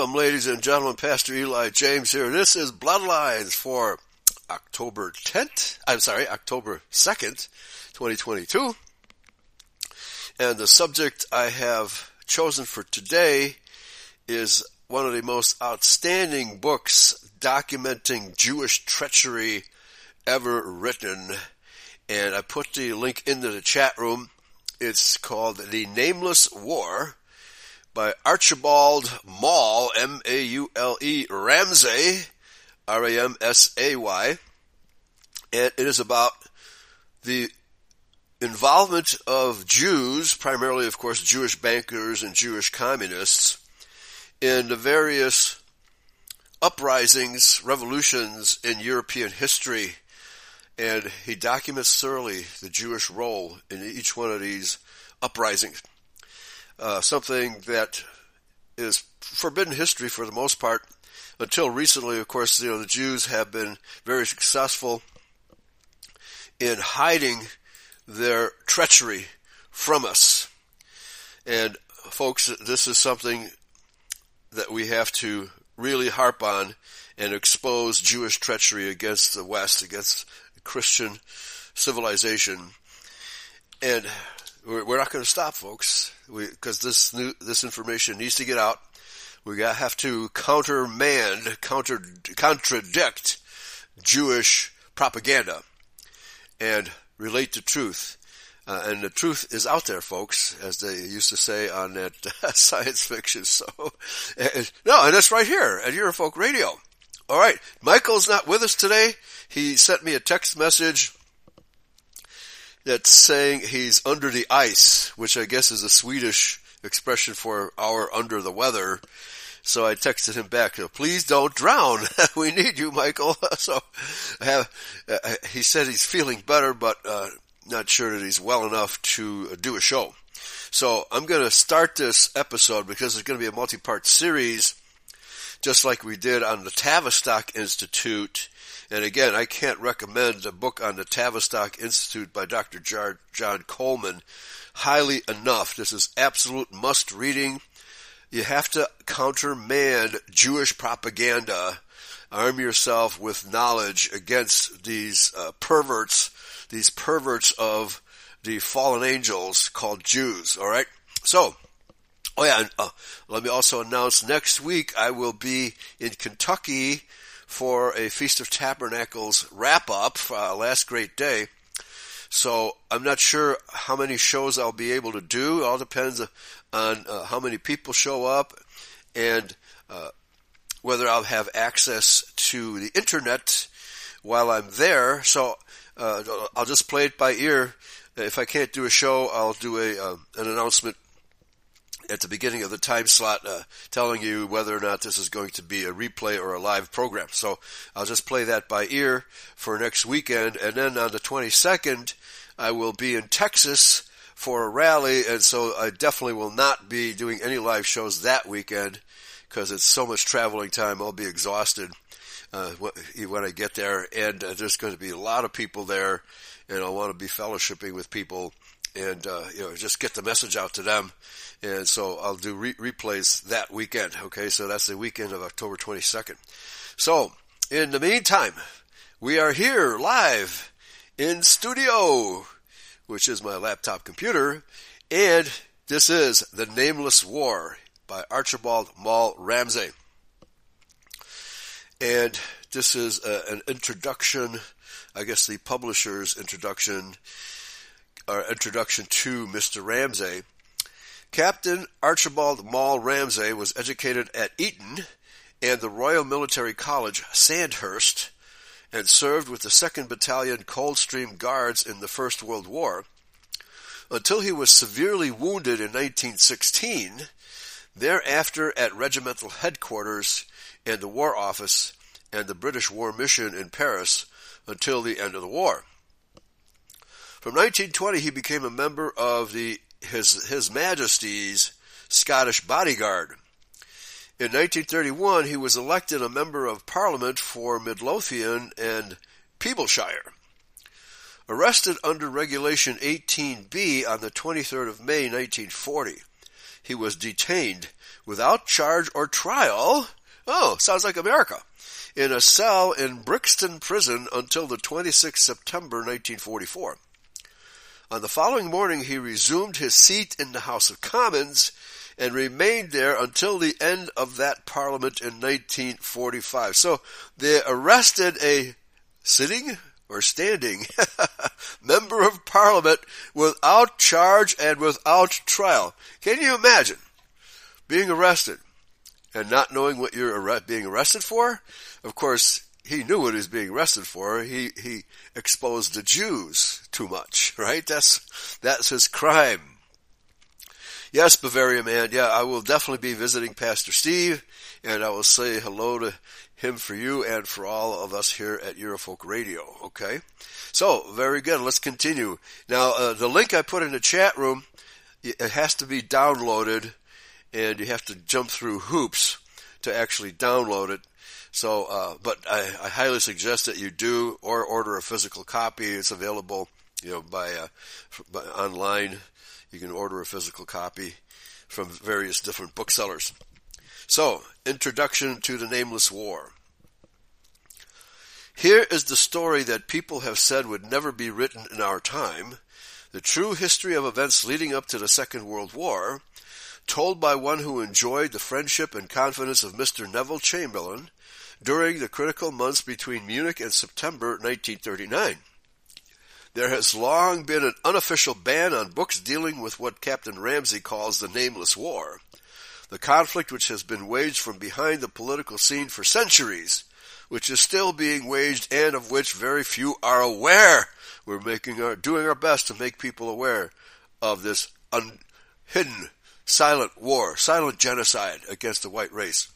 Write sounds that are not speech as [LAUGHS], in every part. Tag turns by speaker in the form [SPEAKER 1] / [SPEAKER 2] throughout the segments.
[SPEAKER 1] welcome, ladies and gentlemen. Pastor Eli James here. This is Bloodlines for October 10th. I'm sorry, October 2nd, 2022. And the subject I have chosen for today is one of the most outstanding books documenting Jewish treachery ever written. And I put the link into the chat room. It's called The Nameless War by Archibald Maule, M-A-U-L-E, Ramsay, R-A-M-S-A-Y. And it is about the involvement of Jews, primarily, of course, Jewish bankers and Jewish communists, in the various uprisings, revolutions in European history. And he documents thoroughly the Jewish role in each one of these uprisings. Uh, something that is forbidden history for the most part. Until recently, of course, you know, the Jews have been very successful in hiding their treachery from us. And folks, this is something that we have to really harp on and expose Jewish treachery against the West, against Christian civilization. And we're not going to stop, folks, because this new this information needs to get out. We got have to countermand, counter contradict Jewish propaganda, and relate the truth. Uh, and the truth is out there, folks, as they used to say on that [LAUGHS] science fiction. So, and, no, and it's right here at Eurofolk Radio. All right, Michael's not with us today. He sent me a text message that's saying he's under the ice, which I guess is a Swedish expression for our under the weather. So I texted him back, please don't drown. [LAUGHS] we need you, Michael. [LAUGHS] so have, uh, he said he's feeling better, but, uh, not sure that he's well enough to do a show. So I'm going to start this episode because it's going to be a multi-part series, just like we did on the Tavistock Institute and again, I can't recommend a book on the Tavistock Institute by Dr. John Coleman highly enough. This is absolute must reading. You have to countermand Jewish propaganda. Arm yourself with knowledge against these uh, perverts, these perverts of the fallen angels called Jews. All right. So, oh yeah, uh, let me also announce next week I will be in Kentucky for a Feast of Tabernacles wrap up, uh, last great day. So I'm not sure how many shows I'll be able to do. It all depends on uh, how many people show up and uh, whether I'll have access to the internet while I'm there. So uh, I'll just play it by ear. If I can't do a show, I'll do a uh, an announcement at the beginning of the time slot uh, telling you whether or not this is going to be a replay or a live program. So I'll just play that by ear for next weekend. And then on the 22nd, I will be in Texas for a rally. And so I definitely will not be doing any live shows that weekend because it's so much traveling time. I'll be exhausted. Uh, when I get there, and uh, there's going to be a lot of people there, and I want to be fellowshipping with people, and uh, you know, just get the message out to them and so I'll do re- replays that weekend. Okay, so that's the weekend of October 22nd. So in the meantime, we are here live in studio, which is my laptop computer, and this is The Nameless War by Archibald Maule Ramsay. And this is a, an introduction, I guess the publisher's introduction, or introduction to Mr. Ramsay. Captain Archibald Maule Ramsay was educated at Eton and the Royal Military College, Sandhurst, and served with the 2nd Battalion Coldstream Guards in the First World War until he was severely wounded in 1916, thereafter at regimental headquarters and the War Office and the British War Mission in Paris until the end of the war. From 1920, he became a member of the his, his Majesty's Scottish bodyguard. In 1931, he was elected a member of Parliament for Midlothian and Peeblesshire. Arrested under Regulation 18B on the 23rd of May 1940, he was detained without charge or trial. Oh, sounds like America. In a cell in Brixton Prison until the 26th September 1944. On the following morning, he resumed his seat in the House of Commons and remained there until the end of that parliament in 1945. So they arrested a sitting or standing [LAUGHS] member of parliament without charge and without trial. Can you imagine being arrested and not knowing what you're being arrested for? Of course, he knew what he was being arrested for. He he exposed the Jews too much, [LAUGHS] right? That's that's his crime. Yes, Bavaria man. Yeah, I will definitely be visiting Pastor Steve, and I will say hello to him for you and for all of us here at Eurofolk Radio. Okay, so very good. Let's continue. Now, uh, the link I put in the chat room, it has to be downloaded, and you have to jump through hoops to actually download it. So, uh, but I, I, highly suggest that you do or order a physical copy. It's available, you know, by, uh, by online. You can order a physical copy from various different booksellers. So, introduction to the Nameless War. Here is the story that people have said would never be written in our time, the true history of events leading up to the Second World War, told by one who enjoyed the friendship and confidence of Mr. Neville Chamberlain, during the critical months between Munich and September 1939. There has long been an unofficial ban on books dealing with what Captain Ramsay calls the Nameless War, the conflict which has been waged from behind the political scene for centuries, which is still being waged and of which very few are aware. We're making our, doing our best to make people aware of this un, hidden, silent war, silent genocide against the white race.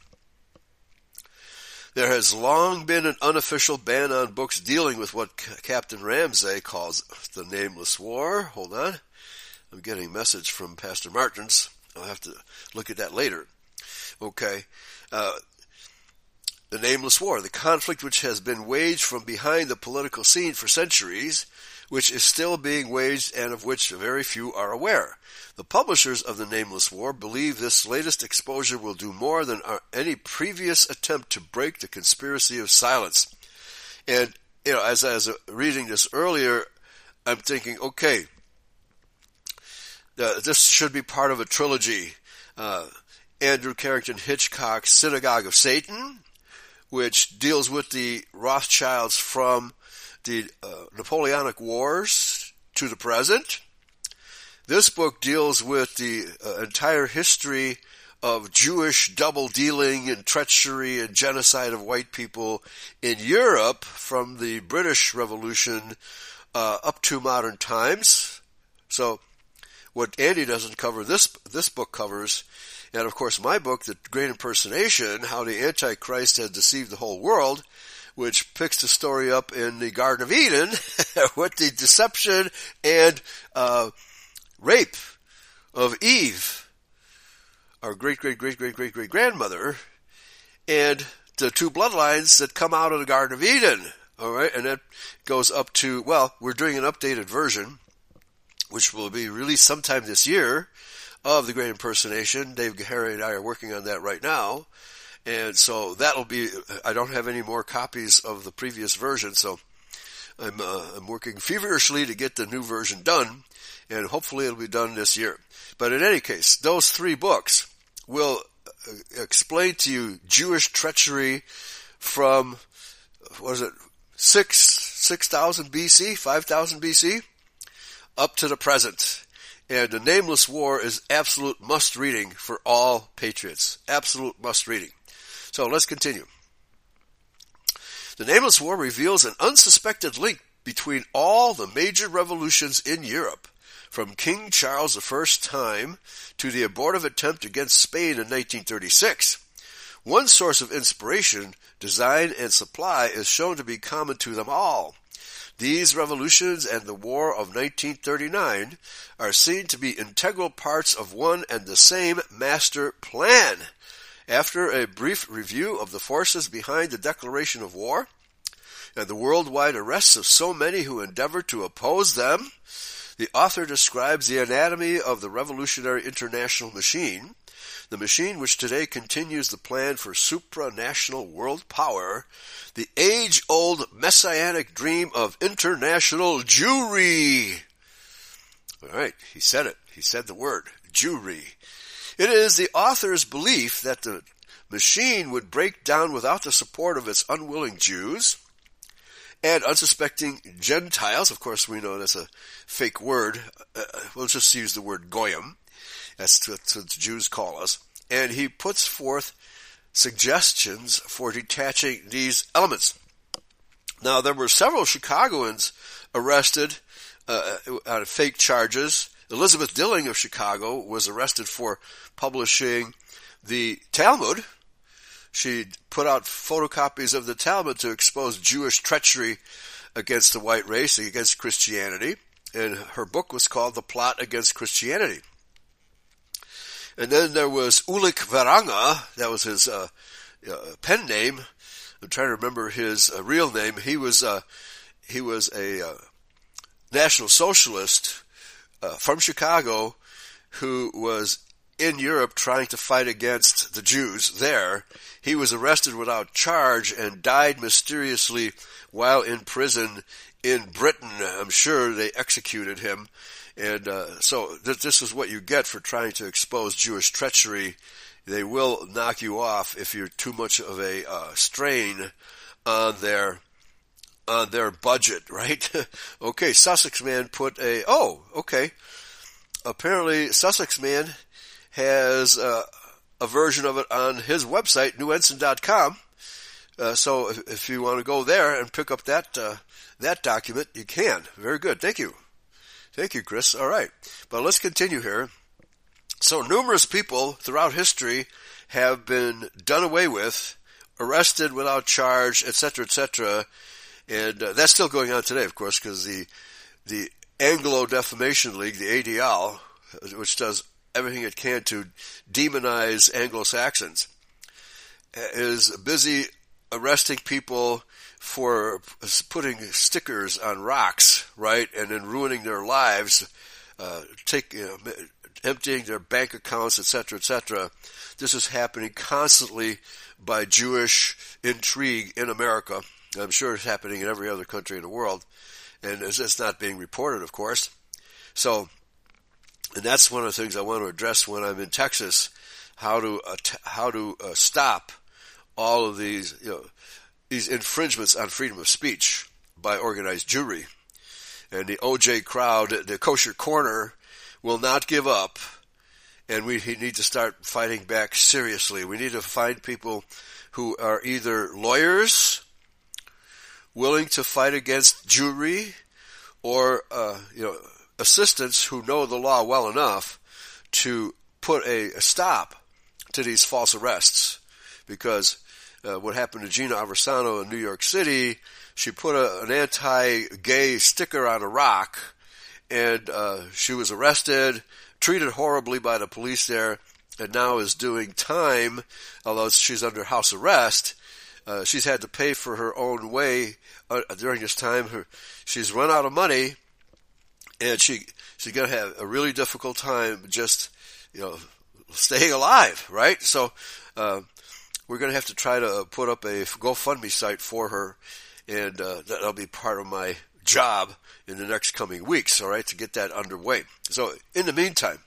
[SPEAKER 1] There has long been an unofficial ban on books dealing with what C- Captain Ramsay calls the Nameless War. Hold on. I'm getting a message from Pastor Martins. I'll have to look at that later. Okay. Uh, the Nameless War, the conflict which has been waged from behind the political scene for centuries, which is still being waged and of which very few are aware. The publishers of The Nameless War believe this latest exposure will do more than any previous attempt to break the conspiracy of silence. And, you know, as I was reading this earlier, I'm thinking, okay, uh, this should be part of a trilogy. Uh, Andrew Carrington Hitchcock's Synagogue of Satan, which deals with the Rothschilds from the uh, Napoleonic Wars to the present. This book deals with the uh, entire history of Jewish double dealing and treachery and genocide of white people in Europe from the British Revolution uh, up to modern times. So, what Andy doesn't cover, this this book covers, and of course my book, The Great Impersonation: How the Antichrist Had Deceived the Whole World, which picks the story up in the Garden of Eden [LAUGHS] with the deception and uh, rape of Eve, our great, great, great, great, great, great grandmother, and the two bloodlines that come out of the Garden of Eden. All right, and that goes up to well, we're doing an updated version, which will be released sometime this year, of the Great Impersonation. Dave Harry and I are working on that right now, and so that'll be. I don't have any more copies of the previous version, so I'm uh, I'm working feverishly to get the new version done and hopefully it'll be done this year. But in any case, those three books will uh, explain to you Jewish treachery from, was it, 6, 6,000 BC, 5,000 BC, up to the present. And the Nameless War is absolute must reading for all patriots. Absolute must reading. So let's continue. The Nameless War reveals an unsuspected link between all the major revolutions in Europe from King Charles I's time to the abortive attempt against Spain in 1936. One source of inspiration, design, and supply is shown to be common to them all. These revolutions and the War of 1939 are seen to be integral parts of one and the same master plan. After a brief review of the forces behind the declaration of war and the worldwide arrests of so many who endeavored to oppose them, the author describes the anatomy of the revolutionary international machine, the machine which today continues the plan for supranational world power, the age-old messianic dream of international Jewry. Alright, he said it. He said the word, Jewry. It is the author's belief that the machine would break down without the support of its unwilling Jews and unsuspecting Gentiles. Of course, we know that's a fake word. Uh, we'll just use the word goyim. That's what the Jews call us. And he puts forth suggestions for detaching these elements. Now, there were several Chicagoans arrested uh, on fake charges. Elizabeth Dilling of Chicago was arrested for publishing the Talmud. She put out photocopies of the Talmud to expose Jewish treachery against the white race, and against Christianity. And her book was called The Plot Against Christianity. And then there was Ulick Varange, that was his uh, uh, pen name. I'm trying to remember his uh, real name. He was uh, he was a uh, National Socialist uh, from Chicago who was in Europe trying to fight against the Jews there. He was arrested without charge and died mysteriously while in prison in Britain. I'm sure they executed him. And uh, so th- this is what you get for trying to expose Jewish treachery. They will knock you off if you're too much of a uh, strain on their on their budget, [LAUGHS] right? okay, Sussex Man put a, oh, okay. Apparently Sussex Man has uh, a version of it on his website, newensign.com. Uh, so if, if, you want to go there and pick up that, uh, that document, you can. Very good. Thank you. Thank you, Chris. All right. But let's continue here. So numerous people throughout history have been done away with, arrested without charge, etc., etc., and uh, that's still going on today, of course, because the the Anglo Defamation League, the ADL, which does everything it can to demonize Anglo Saxons, is busy arresting people for putting stickers on rocks, right, and then ruining their lives, uh, take, you know, emptying their bank accounts, etc., etc. This is happening constantly by Jewish intrigue in America I'm sure it's happening in every other country in the world, and it's not being reported, of course. So, and that's one of the things I want to address when I'm in Texas: how to uh, how to uh, stop all of these you know these infringements on freedom of speech by organized Jewry. And the OJ crowd, the kosher corner, will not give up, and we need to start fighting back seriously. We need to find people who are either lawyers willing to fight against Jewry or uh, you know assistants who know the law well enough to put a, a stop to these false arrests because uh, what happened to Gina Aversano in New York City, she put a, an anti-gay sticker on a rock, and uh, she was arrested, treated horribly by the police there, and now is doing time, although she's under house arrest. Uh, she's had to pay for her own way uh, during this time. Her, she's run out of money, and she she's going to have a really difficult time just you know staying alive, right? So uh, we're going to have to try to put up a GoFundMe site for her, and uh, that'll be part of my job in the next coming weeks. All right, to get that underway. So in the meantime,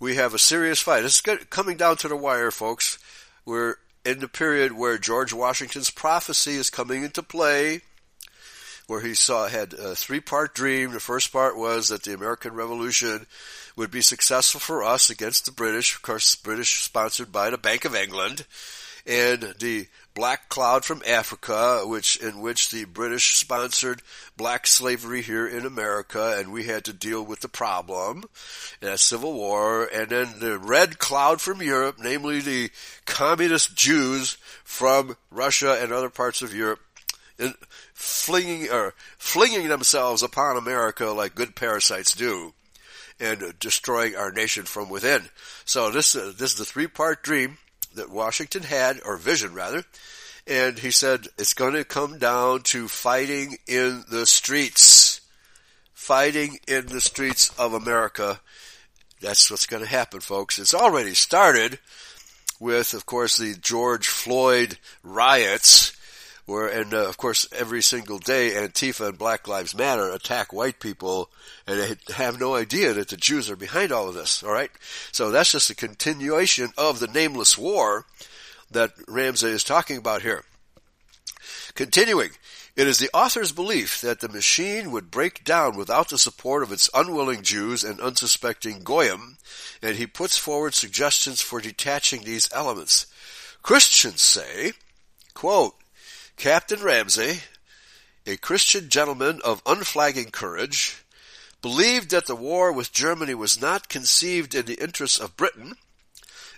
[SPEAKER 1] we have a serious fight. It's coming down to the wire, folks. We're in the period where George Washington's prophecy is coming into play, where he saw had a three-part dream. The first part was that the American Revolution would be successful for us against the British, of course, British sponsored by the Bank of England, and the Black Cloud from Africa, which in which the British sponsored black slavery here in America, and we had to deal with the problem, a civil war, and then the Red Cloud from Europe, namely the communist Jews from Russia and other parts of Europe, flinging or flinging themselves upon America like good parasites do, and destroying our nation from within. So this uh, this is the three part dream that Washington had, or vision rather, and he said it's going to come down to fighting in the streets. fighting in the streets of America. That's what's going to happen, folks. It's already started with, of course, the George Floyd riots where, and uh, of course, every single day, Antifa and Black Lives Matter attack white people, and they have no idea that the Jews are behind all of this. All right, so that's just a continuation of the nameless war that Ramsay is talking about here. Continuing, it is the author's belief that the machine would break down without the support of its unwilling Jews and unsuspecting Goyim, and he puts forward suggestions for detaching these elements. Christians say, quote, Captain Ramsay, a Christian gentleman of unflagging courage, believed that the war with Germany was not conceived in the interests of Britain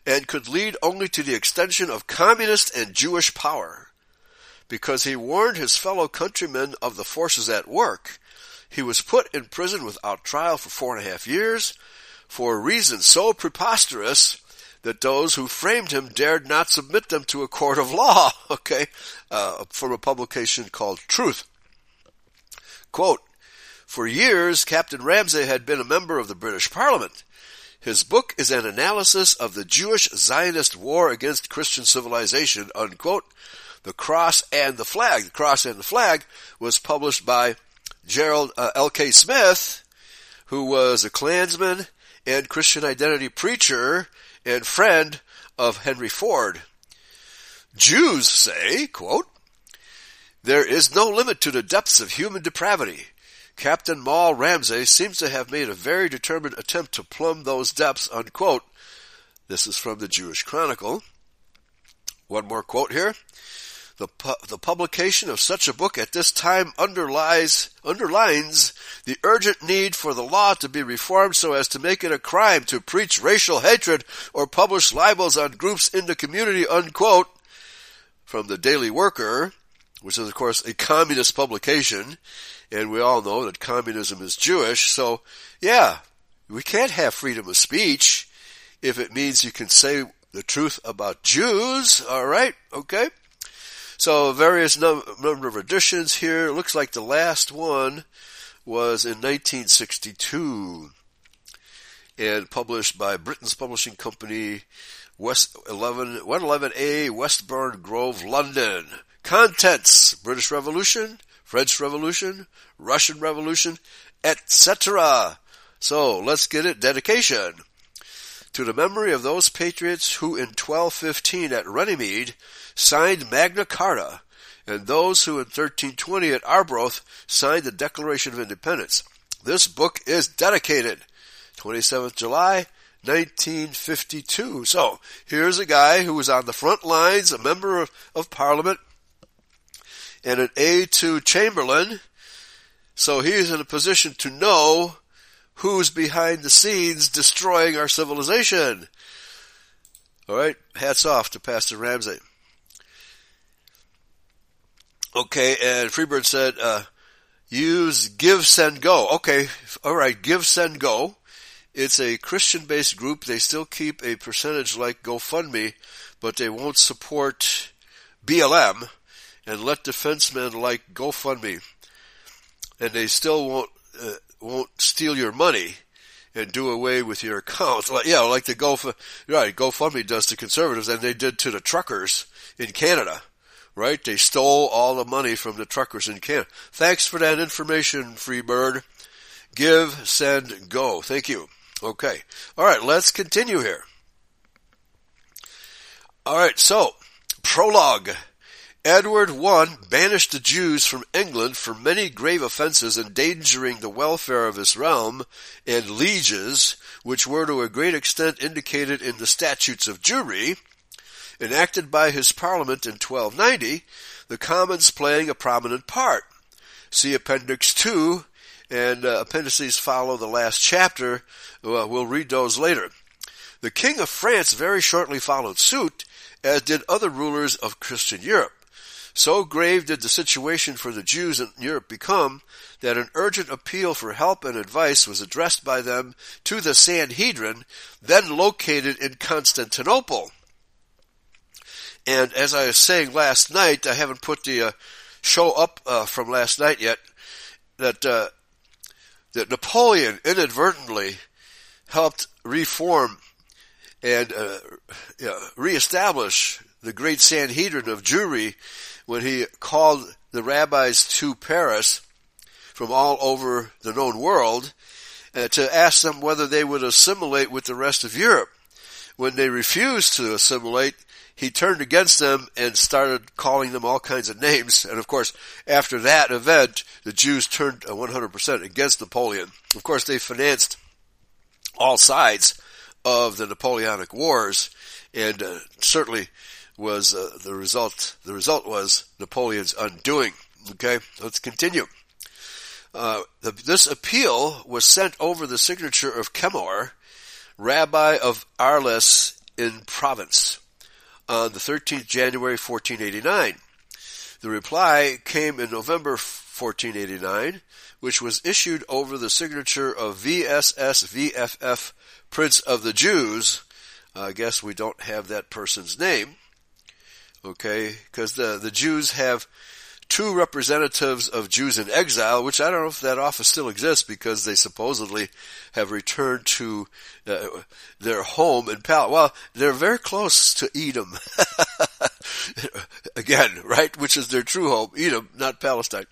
[SPEAKER 1] and could lead only to the extension of communist and Jewish power. Because he warned his fellow countrymen of the forces at work, he was put in prison without trial for four and a half years for reasons so preposterous that those who framed him dared not submit them to a court of law, [LAUGHS] okay, uh, from a publication called Truth. Quote, for years, Captain Ramsay had been a member of the British Parliament. His book is an analysis of the Jewish Zionist war against Christian civilization, unquote. The Cross and the Flag. The Cross and the Flag was published by Gerald uh, L.K. Smith, who was a Klansman and Christian identity preacher and friend of Henry Ford. Jews say, quote, there is no limit to the depths of human depravity. Captain Maule Ramsay seems to have made a very determined attempt to plumb those depths, unquote. This is from the Jewish Chronicle. One more quote here. The, pu- the publication of such a book at this time underlies, underlines the urgent need for the law to be reformed so as to make it a crime to preach racial hatred or publish libels on groups in the community, unquote, from the Daily Worker, which is of course a communist publication, and we all know that communism is Jewish, so yeah, we can't have freedom of speech if it means you can say the truth about Jews, alright, okay? So various num- number of editions here. It looks like the last one was in 1962 and published by Britons publishing company West 11 111A Westbourne Grove, London. Contents: British Revolution, French Revolution, Russian Revolution, etc. So let's get it. Dedication to the memory of those patriots who in 1215 at Runnymede signed Magna Carta and those who in 1320 at Arbroath signed the Declaration of Independence. This book is dedicated 27th July 1952. So here's a guy who was on the front lines, a member of, of parliament, and an aide to Chamberlain. So he's in a position to know who's behind the scenes destroying our civilization. All right, hats off to Pastor Ramsay. Okay, and Freebird said, uh, use Give Send Go. Okay, all right, Give Send Go. It's a Christian-based group. They still keep a percentage like GoFundMe, but they won't support BLM and let defensemen like GoFundMe. And they still won't uh, won't steal your money and do away with your account. Like, yeah, like the right, GoFundMe does to conservatives and they did to the truckers in Canada. Right? They stole all the money from the truckers in Canada. Thanks for that information, Freebird. Give, send, go. Thank you. Okay. Alright, let's continue here. Alright, so, prologue. Edward I banished the Jews from England for many grave offences endangering the welfare of his realm and lieges, which were to a great extent indicated in the Statutes of Jewry, enacted by his parliament in 1290, the Commons playing a prominent part. See Appendix 2, and uh, appendices follow the last chapter. Uh, we'll read those later. The King of France very shortly followed suit, as did other rulers of Christian Europe. So grave did the situation for the Jews in Europe become that an urgent appeal for help and advice was addressed by them to the Sanhedrin, then located in Constantinople. And as I was saying last night, I haven't put the uh, show up uh, from last night yet, that uh, that Napoleon inadvertently helped reform and uh, reestablish the great Sanhedrin of Jewry when he called the rabbis to Paris from all over the known world uh, to ask them whether they would assimilate with the rest of Europe. When they refused to assimilate, he turned against them and started calling them all kinds of names. And of course, after that event, the Jews turned 100% against Napoleon. Of course, they financed all sides of the Napoleonic Wars, and uh, certainly was uh, the result. The result was Napoleon's undoing. Okay, let's continue. Uh, the, this appeal was sent over the signature of Chemor, rabbi of Arles in Provence, on the 13th January 1489. The reply came in November 1489, which was issued over the signature of VSS VFF Prince of the Jews. I guess we don't have that person's name. Okay, because the, the Jews have two representatives of Jews in exile, which I don't know if that office still exists because they supposedly have returned to uh, their home in Palestine. Well, they're very close to Edom. [LAUGHS] Again, right? Which is their true home, Edom, not Palestine.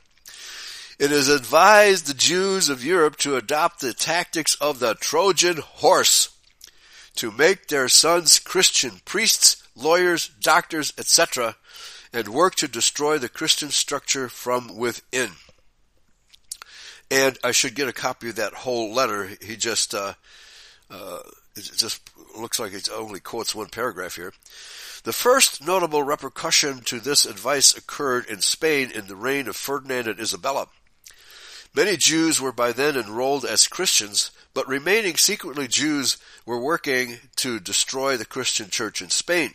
[SPEAKER 1] It has advised the Jews of Europe to adopt the tactics of the Trojan horse to make their sons Christian priests, lawyers, doctors, etc., and work to destroy the Christian structure from within. And I should get a copy of that whole letter. He just, uh, uh, it just looks like it only quotes one paragraph here. The first notable repercussion to this advice occurred in Spain in the reign of Ferdinand and Isabella. Many Jews were by then enrolled as Christians, but remaining secretly Jews were working to destroy the Christian church in Spain.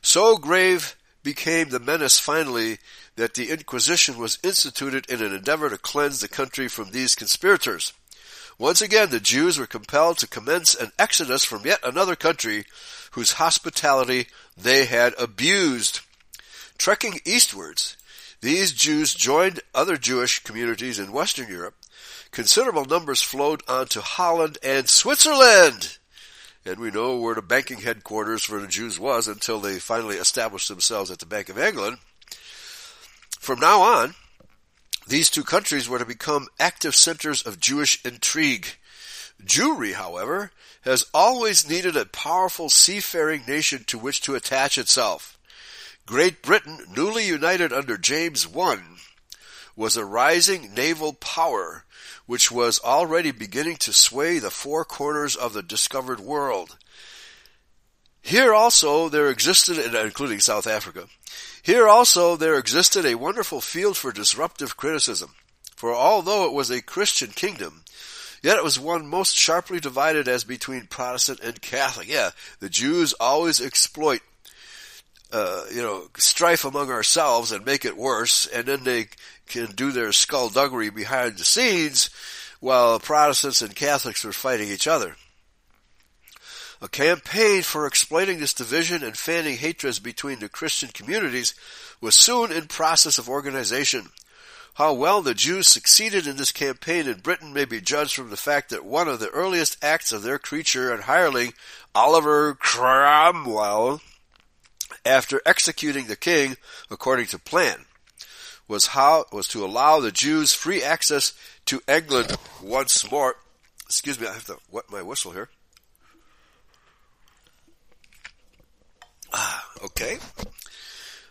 [SPEAKER 1] So grave became the menace finally that the Inquisition was instituted in an endeavor to cleanse the country from these conspirators. Once again, the Jews were compelled to commence an exodus from yet another country whose hospitality they had abused. Trekking eastwards, these Jews joined other Jewish communities in Western Europe. Considerable numbers flowed on to Holland and Switzerland. And we know where the banking headquarters for the Jews was until they finally established themselves at the Bank of England. From now on, these two countries were to become active centers of Jewish intrigue. Jewry, however, has always needed a powerful seafaring nation to which to attach itself. Great Britain, newly united under James I, was a rising naval power which was already beginning to sway the four corners of the discovered world. Here also there existed, including South Africa, here also there existed a wonderful field for disruptive criticism. For although it was a Christian kingdom, yet it was one most sharply divided as between Protestant and Catholic. Yeah, the Jews always exploit uh, you know, strife among ourselves and make it worse, and then they can do their skullduggery behind the scenes while Protestants and Catholics are fighting each other. A campaign for explaining this division and fanning hatreds between the Christian communities was soon in process of organization. How well the Jews succeeded in this campaign in Britain may be judged from the fact that one of the earliest acts of their creature and hireling, Oliver Cromwell, after executing the king according to plan, was how was to allow the Jews free access to England once more. Excuse me, I have to wet my whistle here. Ah, okay.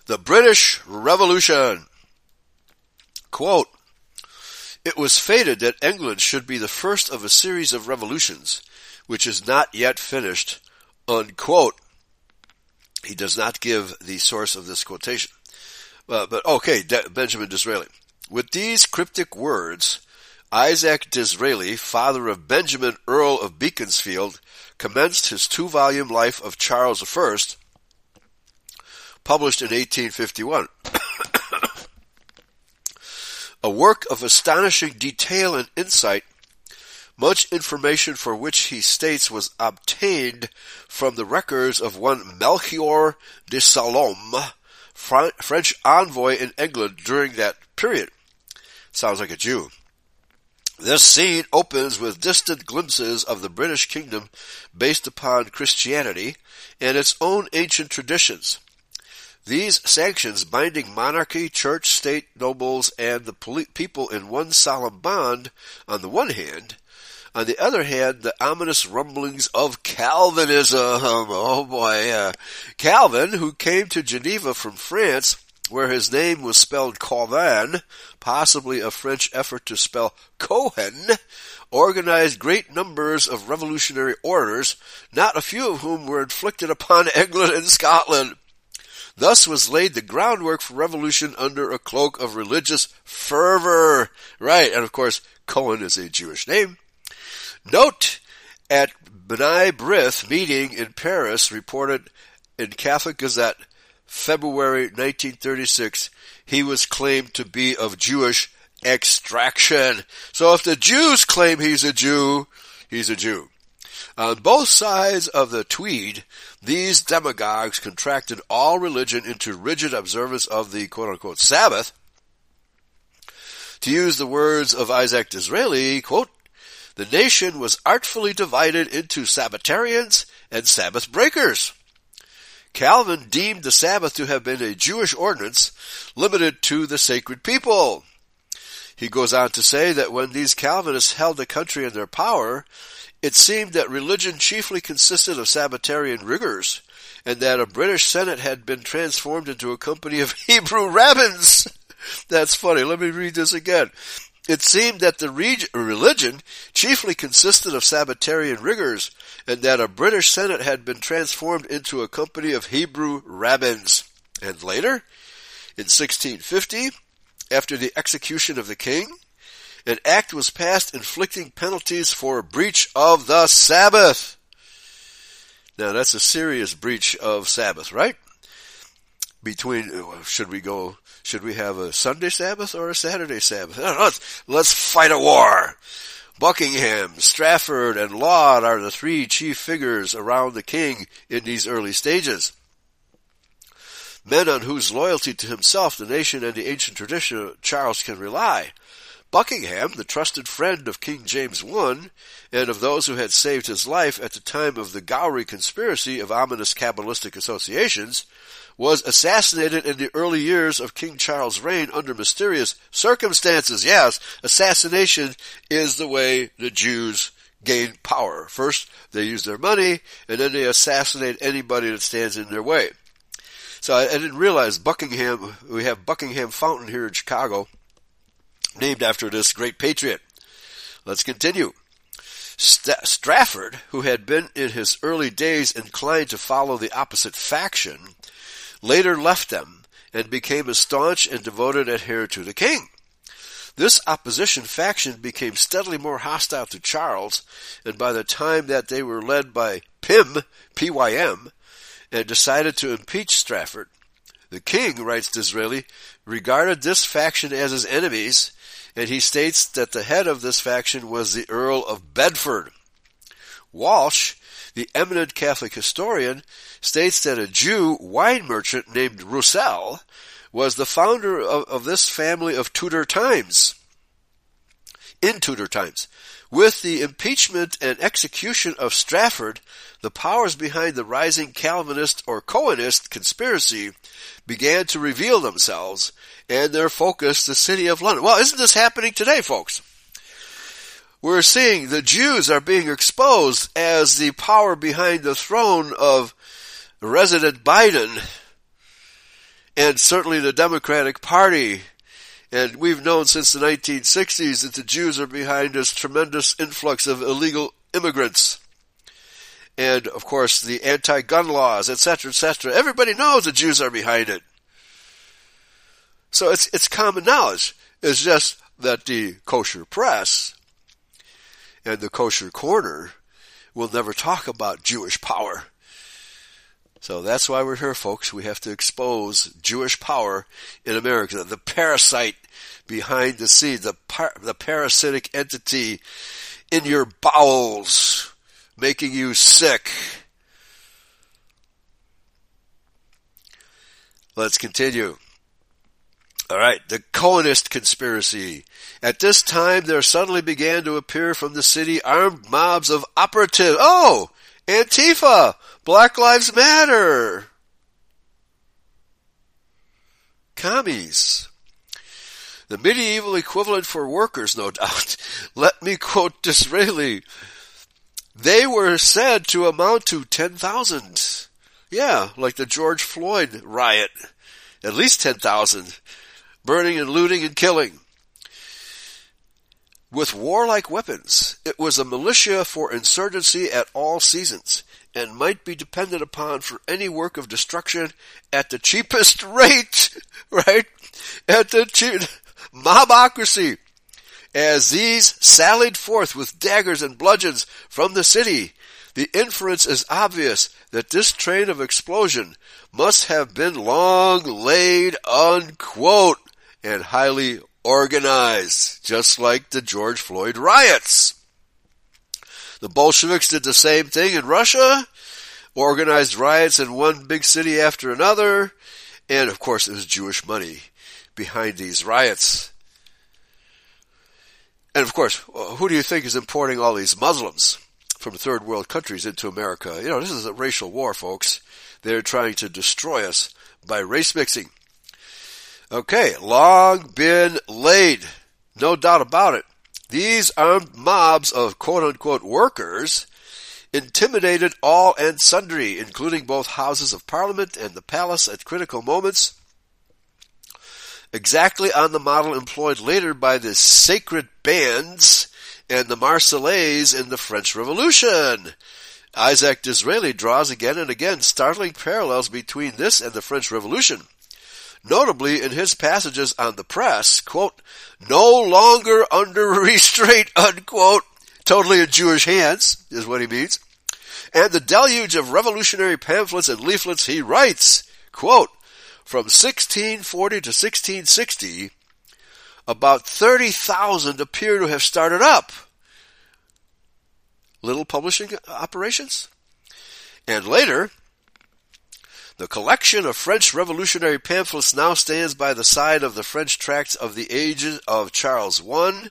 [SPEAKER 1] The British Revolution. Quote, it was fated that England should be the first of a series of revolutions, which is not yet finished, unquote. He does not give the source of this quotation. Uh, but okay, De- Benjamin Disraeli. With these cryptic words, Isaac Disraeli, father of Benjamin Earl of Beaconsfield, commenced his two-volume life of Charles I, published in 1851. [COUGHS] a work of astonishing detail and insight much information for which he states was obtained from the records of one Melchior de Salom, French envoy in England during that period. Sounds like a Jew. This scene opens with distant glimpses of the British kingdom based upon Christianity and its own ancient traditions. These sanctions binding monarchy, church, state, nobles, and the people in one solemn bond on the one hand, on the other hand, the ominous rumblings of Calvinism. Oh boy, uh, Calvin, who came to Geneva from France, where his name was spelled Calvin, possibly a French effort to spell Cohen, organized great numbers of revolutionary orders, not a few of whom were inflicted upon [LAUGHS] England and Scotland. Thus was laid the groundwork for revolution under a cloak of religious fervor. Right, and of course, Cohen is a Jewish name. Note at B'nai B'rith meeting in Paris reported in Catholic Gazette February 1936, he was claimed to be of Jewish extraction. So if the Jews claim he's a Jew, he's a Jew. On both sides of the Tweed, these demagogues contracted all religion into rigid observance of the quote unquote Sabbath. To use the words of Isaac Disraeli, quote, the nation was artfully divided into Sabbatarians and Sabbath breakers. Calvin deemed the Sabbath to have been a Jewish ordinance limited to the sacred people. He goes on to say that when these Calvinists held the country in their power, it seemed that religion chiefly consisted of Sabbatarian rigors, and that a British Senate had been transformed into a company of [LAUGHS] Hebrew rabbins. [LAUGHS] That's funny. Let me read this again. It seemed that the religion chiefly consisted of Sabbatarian rigors, and that a British Senate had been transformed into a company of Hebrew rabbins. And later, in 1650, after the execution of the king, an act was passed inflicting penalties for breach of the Sabbath. Now that's a serious breach of Sabbath, right? Between, uh, should we go, should we have a Sunday Sabbath or a Saturday Sabbath? Let's, let's fight a war. Buckingham, Strafford, and Laud are the three chief figures around the king in these early stages. Men on whose loyalty to himself, the nation, and the ancient tradition Charles can rely. Buckingham, the trusted friend of King James I, and of those who had saved his life at the time of the Gowrie conspiracy of ominous Kabbalistic associations, was assassinated in the early years of King Charles' reign under mysterious circumstances. Yes, assassination is the way the Jews gain power. First, they use their money, and then they assassinate anybody that stands in their way. So I, I didn't realize Buckingham, we have Buckingham Fountain here in Chicago, named after this great patriot. Let's continue. St- Strafford, who had been in his early days inclined to follow the opposite faction, later left them and became a staunch and devoted adherent to the king. This opposition faction became steadily more hostile to Charles, and by the time that they were led by Pym, P-Y-M, and decided to impeach Strafford, the king, writes Disraeli, regarded this faction as his enemies and he states that the head of this faction was the Earl of Bedford. Walsh, the eminent Catholic historian, states that a Jew wine merchant named Roussel was the founder of, of this family of Tudor times. In Tudor times. With the impeachment and execution of Strafford, the powers behind the rising Calvinist or Cohenist conspiracy began to reveal themselves and their focus the city of London. Well, isn't this happening today, folks? We're seeing the Jews are being exposed as the power behind the throne of resident Biden and certainly the Democratic Party. And we've known since the 1960s that the Jews are behind this tremendous influx of illegal immigrants. And of course the anti-gun laws, etc., etc. Everybody knows the Jews are behind it. So it's, it's common knowledge. It's just that the kosher press and the kosher corner will never talk about Jewish power. So that's why we're here, folks. We have to expose Jewish power in America, the parasite behind the scenes, the, par- the parasitic entity in your bowels, making you sick. Let's continue. All right, the Cohenist conspiracy. At this time, there suddenly began to appear from the city armed mobs of operatives. Oh, Antifa, Black Lives Matter, commies. The medieval equivalent for workers, no doubt. [LAUGHS] Let me quote Disraeli. They were said to amount to 10,000. Yeah, like the George Floyd riot. At least 10,000 burning and looting and killing. With warlike weapons, it was a militia for insurgency at all seasons, and might be depended upon for any work of destruction at the cheapest [LAUGHS] rate, right? At the cheap, [LAUGHS] mobocracy. As these sallied forth with daggers and bludgeons from the city, the inference is obvious that this train of explosion must have been long laid unquote and highly organized, just like the George Floyd riots. The Bolsheviks did the same thing in Russia, organized riots in one big city after another, and of course it was Jewish money behind these riots. And of course, who do you think is importing all these Muslims from third world countries into America? You know, this is a racial war, folks. They're trying to destroy us by race mixing. Okay, long been laid. No doubt about it. These armed mobs of quote unquote workers intimidated all and sundry, including both houses of parliament and the palace at critical moments, exactly on the model employed later by the sacred bands and the Marseillaise in the French Revolution. Isaac Disraeli draws again and again startling parallels between this and the French Revolution notably in his passages on the press, quote, no longer under [LAUGHS] restraint, unquote, totally in Jewish hands, is what he means. And the deluge of revolutionary pamphlets and leaflets he writes, quote, from 1640 to 1660, about 30,000 appear to have started up little publishing operations. And later, the collection of French revolutionary pamphlets now stands by the side of the French tracts of the age of Charles I,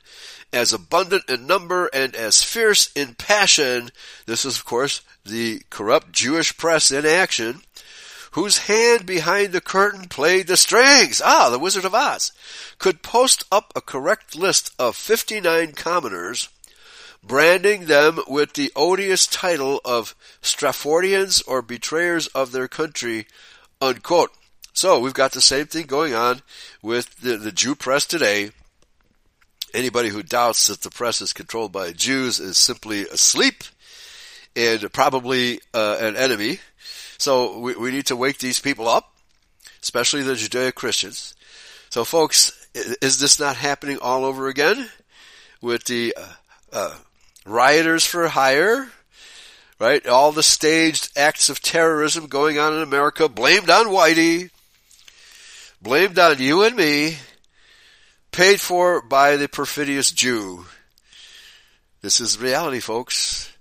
[SPEAKER 1] as abundant in number and as fierce in passion. This is, of course, the corrupt Jewish press in action, whose hand behind the curtain played the strings. Ah, the Wizard of Oz could post up a correct list of 59 commoners branding them with the odious title of Straffordians or betrayers of their country, unquote. So we've got the same thing going on with the, the Jew press today. Anybody who doubts that the press is controlled by Jews is simply asleep and probably uh, an enemy. So we, we need to wake these people up, especially the Judeo Christians. So folks, is this not happening all over again with the uh, uh, rioters for hire, right? All the staged acts of terrorism going on in America blamed on Whitey, blamed on you and me, paid for by the perfidious Jew. This is reality, folks.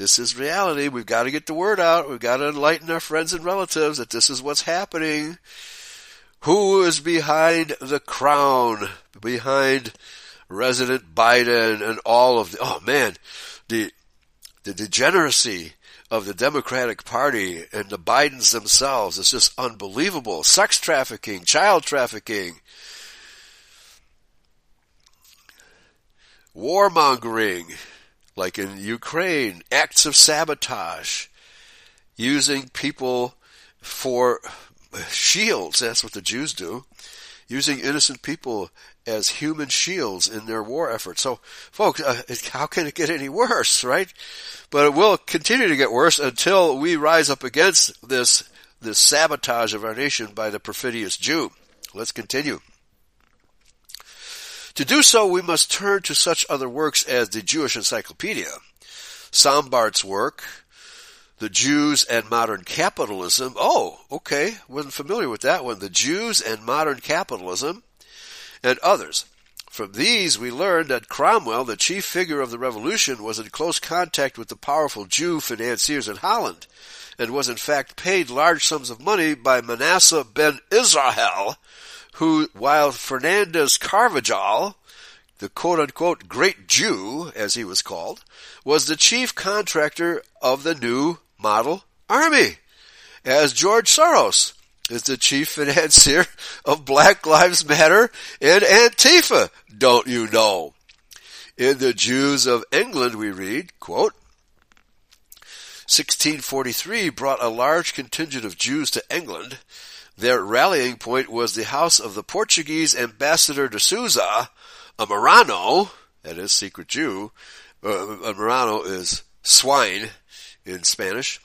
[SPEAKER 1] This is reality. We've got to get the word out. We've got to enlighten our friends and relatives that this is what's happening. Who is behind the crown? Behind President Biden and all of the, oh man, the, the degeneracy of the Democratic Party and the Bidens themselves is just unbelievable. Sex trafficking, child trafficking, warmongering, like in Ukraine, acts of sabotage, using people for shields. That's what the Jews do. Using innocent people as human shields in their war effort. So, folks, uh, how can it get any worse, right? But it will continue to get worse until we rise up against this this sabotage of our nation by the perfidious Jew. Let's continue. To do so, we must turn to such other works as the Jewish Encyclopedia, Sombart's work, The Jews and Modern Capitalism. Oh, okay, wasn't familiar with that one. The Jews and Modern Capitalism, and others. From these, we learn that Cromwell, the chief figure of the revolution, was in close contact with the powerful Jew financiers in Holland, and was in fact paid large sums of money by Manasseh ben Israel who, while Fernandez Carvajal, the quote unquote great Jew, as he was called, was the chief contractor of the new model army, as George Soros is the chief [LAUGHS] financier of Black Lives Matter and Antifa, don't you know? In the Jews of England, we read, quote, 1643 brought a large contingent of Jews to England. Their rallying point was the house of the Portuguese ambassador de Souza, a Marrano, that is secret Jew. Uh, a Marrano is swine in Spanish.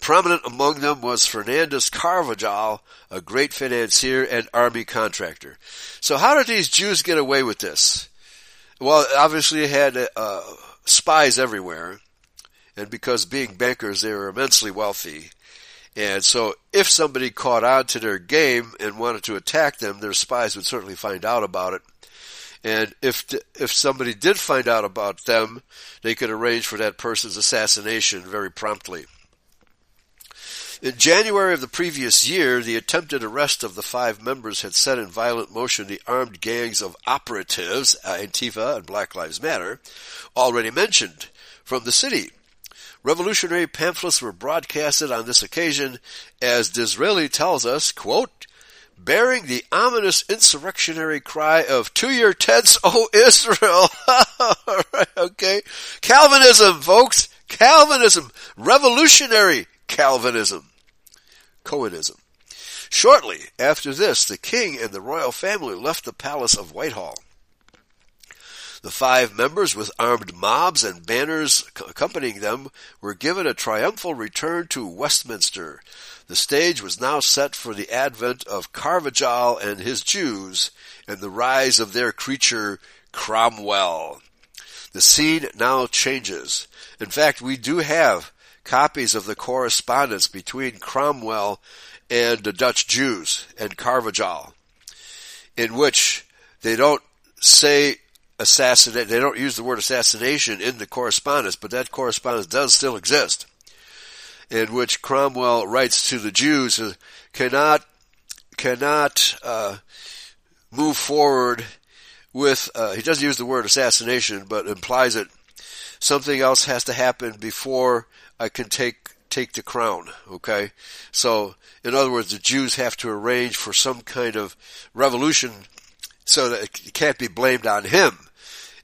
[SPEAKER 1] Prominent among them was Fernandez Carvajal, a great financier and army contractor. So how did these Jews get away with this? Well, obviously they had uh, spies everywhere, and because being bankers, they were immensely wealthy. And so if somebody caught on to their game and wanted to attack them, their spies would certainly find out about it. And if if somebody did find out about them, they could arrange for that person's assassination very promptly. In January of the previous year, the attempted arrest of the five members had set in violent motion the armed gangs of operatives, uh, Antifa and Black Lives Matter, already mentioned, from the city. Revolutionary pamphlets were broadcasted on this occasion, as Disraeli tells us, quote, bearing the ominous insurrectionary cry of to your tents, O Israel. [LAUGHS] okay. Calvinism, folks. Calvinism. Revolutionary Calvinism. Cohenism. Shortly after this, the king and the royal family left the palace of Whitehall. The five members, with armed mobs and banners accompanying them, were given a triumphal return to Westminster. The stage was now set for the advent of Carvajal and his Jews and the rise of their creature, Cromwell. The scene now changes. In fact, we do have copies of the correspondence between Cromwell and the Dutch Jews and Carvajal, in which they don't say assassinate. They don't use the word assassination in the correspondence, but that correspondence does still exist. In which Cromwell writes to the Jews cannot cannot uh, move forward with. Uh, he doesn't use the word assassination, but implies it. something else has to happen before I can take take the crown. Okay, so in other words, the Jews have to arrange for some kind of revolution so that it can't be blamed on him.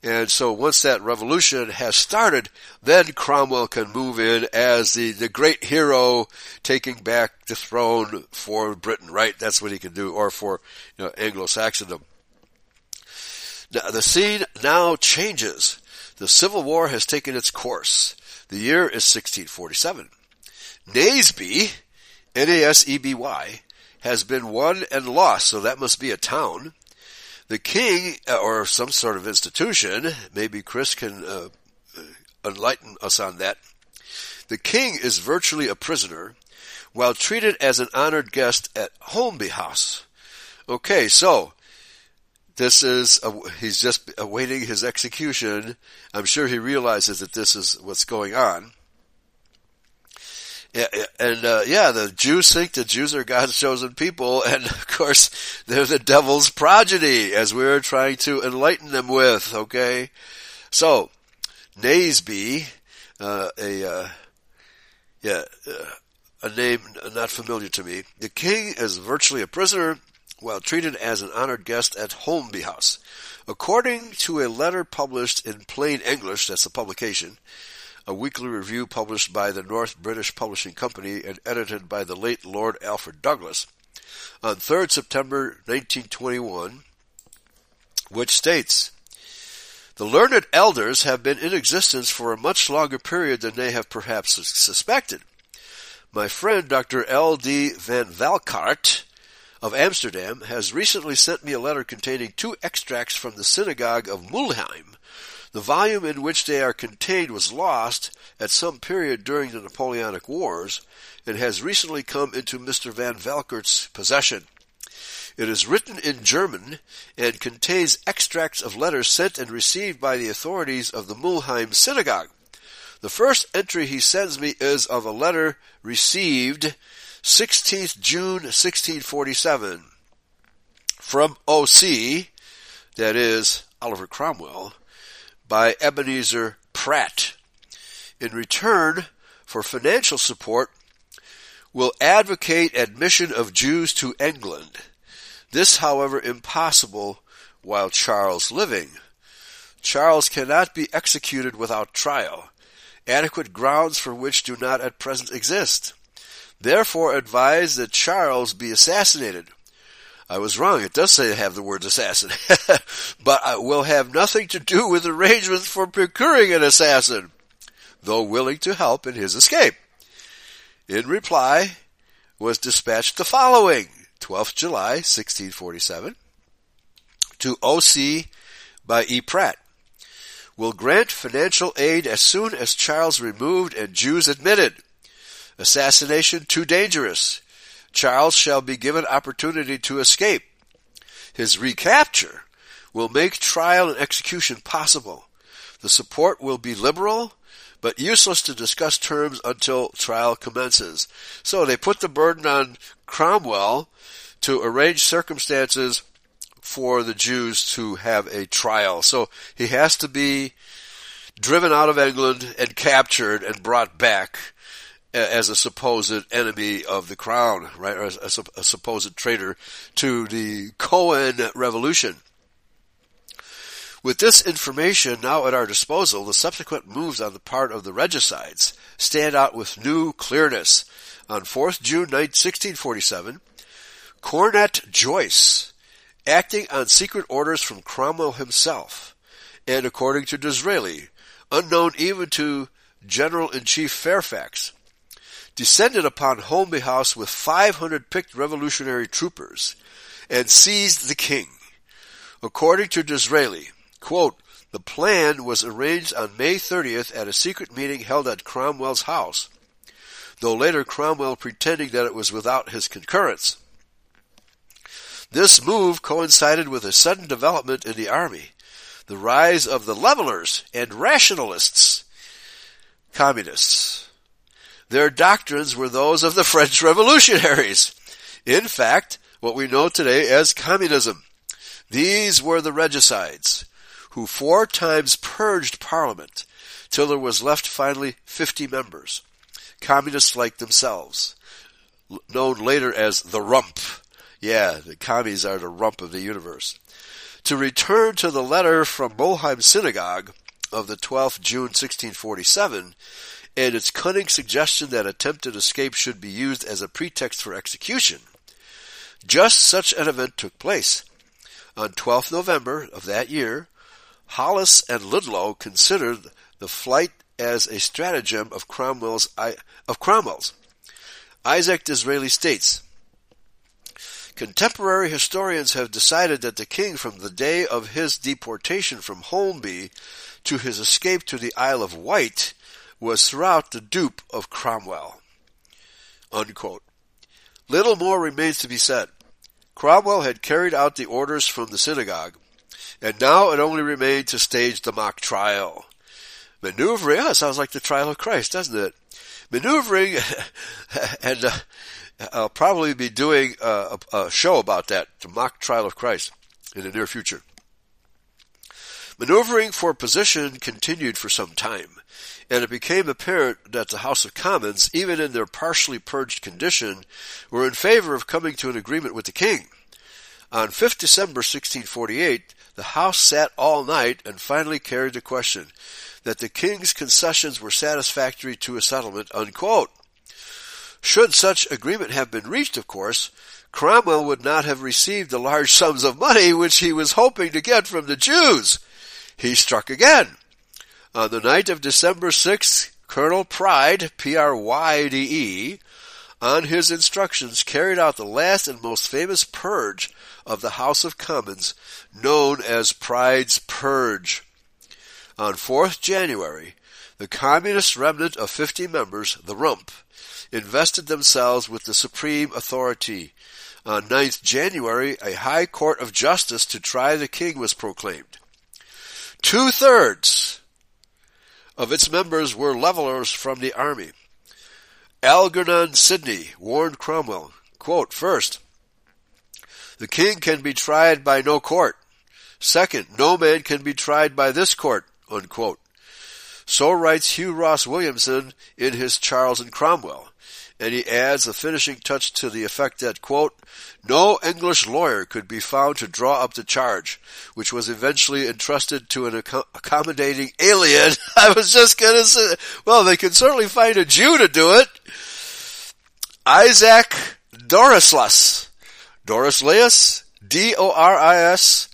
[SPEAKER 1] And so once that revolution has started, then Cromwell can move in as the, the great hero taking back the throne for Britain, right? That's what he can do, or for you know, Anglo-Saxondom. Now, the scene now changes. The Civil War has taken its course. The year is 1647. Naseby, N-A-S-E-B-Y, has been won and lost, so that must be a town. The king, uh, or some sort of institution, maybe Chris can uh, enlighten us on that. The king is virtually a prisoner, while treated as an honored guest at Holmby House. Okay, so this is a, he's just awaiting his execution. I'm sure he realizes that this is what's going on. Yeah, and uh, yeah, the Jews think the Jews are God's chosen people, [LAUGHS] and of course they're the devil's progeny, as we're trying to enlighten them with. Okay, so Naseby, uh, a uh, yeah, uh, a name not familiar to me. The king is virtually a prisoner while treated as an honored guest at Holmby House. According to a letter published in Plain English, that's a publication, a weekly review published by the North British Publishing Company and edited by the late Lord Alfred Douglas on 3rd September 1921, which states, the learned elders have been in existence for a much longer period than they have perhaps suspected. My friend Dr. L. D. van Valkart of Amsterdam has recently sent me a letter containing two extracts from the synagogue of Mulheim, the volume in which they are contained was lost at some period during the Napoleonic Wars and has recently come into Mr. Van Valkert's possession. It is written in German and contains extracts of letters sent and received by the authorities of the Mulheim synagogue. The first entry he sends me is of a letter received 16th June 1647 from OC, that is Oliver Cromwell, by Ebenezer Pratt. In return for financial support, will advocate admission of Jews to England. This, however, impossible while Charles living. Charles cannot be executed without trial, adequate grounds for which do not at present exist. Therefore advise that Charles be assassinated. I was wrong. It does say have the word assassin. [LAUGHS] but I will have nothing to do with arrangements for procuring an assassin, though willing to help in his escape. In reply was dispatched the following 12th July 1647 to OC by E. Pratt. Will grant financial aid as soon as Charles removed and Jews admitted. Assassination too dangerous. Charles shall be given opportunity to escape. His recapture will make trial and execution possible. The support will be liberal, but useless to discuss terms until trial commences. So they put the burden on Cromwell to arrange circumstances for the Jews to have a trial. So he has to be driven out of England and captured and brought back as a supposed enemy of the crown, right, or as a, a supposed traitor to the Cohen revolution. With this information now at our disposal, the subsequent moves on the part of the regicides stand out with new clearness. On 4th June 1647, Cornet Joyce, acting on secret orders from Cromwell himself, and according to Disraeli, unknown even to General-in-Chief Fairfax, descended upon Holmby House with 500 picked revolutionary troopers and seized the king. According to Disraeli, quote, the plan was arranged on May 30th at a secret meeting held at Cromwell's house, though later Cromwell pretending that it was without his concurrence. This move coincided with a sudden development in the army, the rise of the levelers and rationalists, communists. Their doctrines were those of the French revolutionaries. In fact, what we know today as communism. These were the regicides, who four times purged Parliament, till there was left finally 50 members, communists like themselves, known later as the rump. Yeah, the commies are the rump of the universe. To return to the letter from Mulheim Synagogue of the 12th June 1647, and its cunning suggestion that attempted escape should be used as a pretext for execution. Just such an event took place. On 12th November of that year, Hollis and Ludlow considered the flight as a stratagem of Cromwell's. Of Cromwell's. Isaac Disraeli states, Contemporary historians have decided that the king, from the day of his deportation from Holmby to his escape to the Isle of Wight, was throughout the dupe of Cromwell. Unquote. Little more remains to be said. Cromwell had carried out the orders from the synagogue, and now it only remained to stage the mock trial. Maneuvering, yeah, sounds like the trial of Christ, doesn't it? Maneuvering, [LAUGHS] and uh, I'll probably be doing a, a show about that, the mock trial of Christ, in the near future. Maneuvering for position continued for some time and it became apparent that the House of Commons, even in their partially purged condition, were in favor of coming to an agreement with the king. On 5th December 1648, the House sat all night and finally carried the question that the king's concessions were satisfactory to a settlement, unquote. Should such agreement have been reached, of course, Cromwell would not have received the large sums of money which he was hoping to get from the Jews. He struck again. On the night of December 6th, Colonel Pryde, P-R-Y-D-E, on his instructions carried out the last and most famous purge of the House of Commons, known as Pride's Purge. On 4th January, the communist remnant of 50 members, the Rump, invested themselves with the supreme authority. On 9th January, a High Court of Justice to try the king was proclaimed. Two thirds of its members were levelers from the army. Algernon Sidney warned Cromwell, quote, First, The king can be tried by no court. Second, no man can be tried by this court, unquote. So writes Hugh Ross Williamson in his Charles and Cromwell. And he adds a finishing touch to the effect that, quote, no English lawyer could be found to draw up the charge, which was eventually entrusted to an accommodating alien. [LAUGHS] I was just gonna say, well, they can certainly find a Jew to do it. Isaac Dorislas. Dorislaus? D-O-R-I-S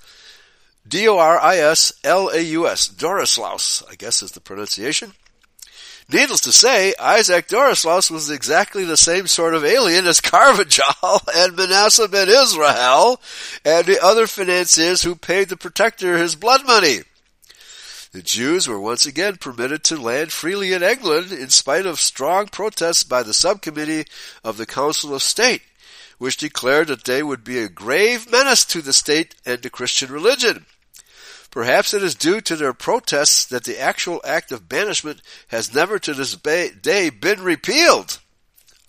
[SPEAKER 1] D-O-R-I-S-L-A-U-S. Dorislaus, I guess is the pronunciation. Needless to say, Isaac Dorislaus was exactly the same sort of alien as [LAUGHS] Carvajal and Manasseh ben Israel and the other financiers who paid the protector his blood money. The Jews were once again permitted to land freely in England in spite of strong protests by the subcommittee of the Council of State, which declared that they would be a grave menace to the state and the Christian religion. Perhaps it is due to their protests that the actual act of banishment has never to this day been repealed.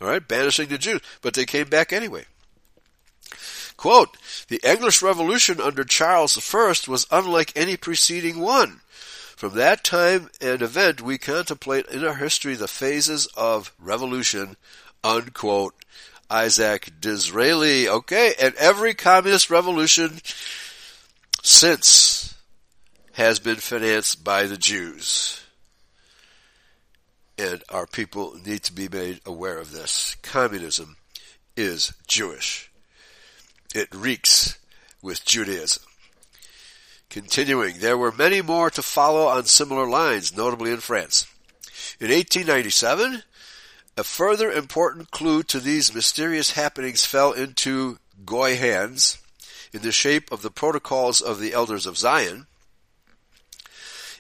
[SPEAKER 1] Alright, banishing the Jews, but they came back anyway. Quote, the English Revolution under Charles I was unlike any preceding one. From that time and event, we contemplate in our history the phases of revolution, unquote. Isaac Disraeli. Okay, and every communist revolution since has been financed by the Jews. And our people need to be made aware of this. Communism is Jewish. It reeks with Judaism. Continuing, there were many more to follow on similar lines, notably in France. In 1897, a further important clue to these mysterious happenings fell into Goy hands in the shape of the protocols of the elders of Zion,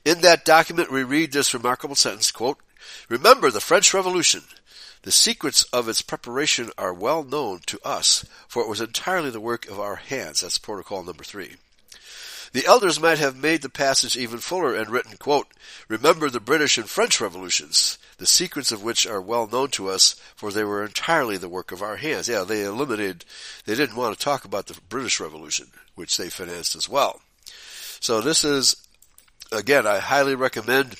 [SPEAKER 1] in that document, we read this remarkable sentence, quote, Remember the French Revolution. The secrets of its preparation are well known to us, for it was entirely the work of our hands. That's protocol number three. The elders might have made the passage even fuller and written, quote, Remember the British and French revolutions, the secrets of which are well known to us, for they were entirely the work of our hands. Yeah, they eliminated, they didn't want to talk about the British Revolution, which they financed as well. So this is again, I highly recommend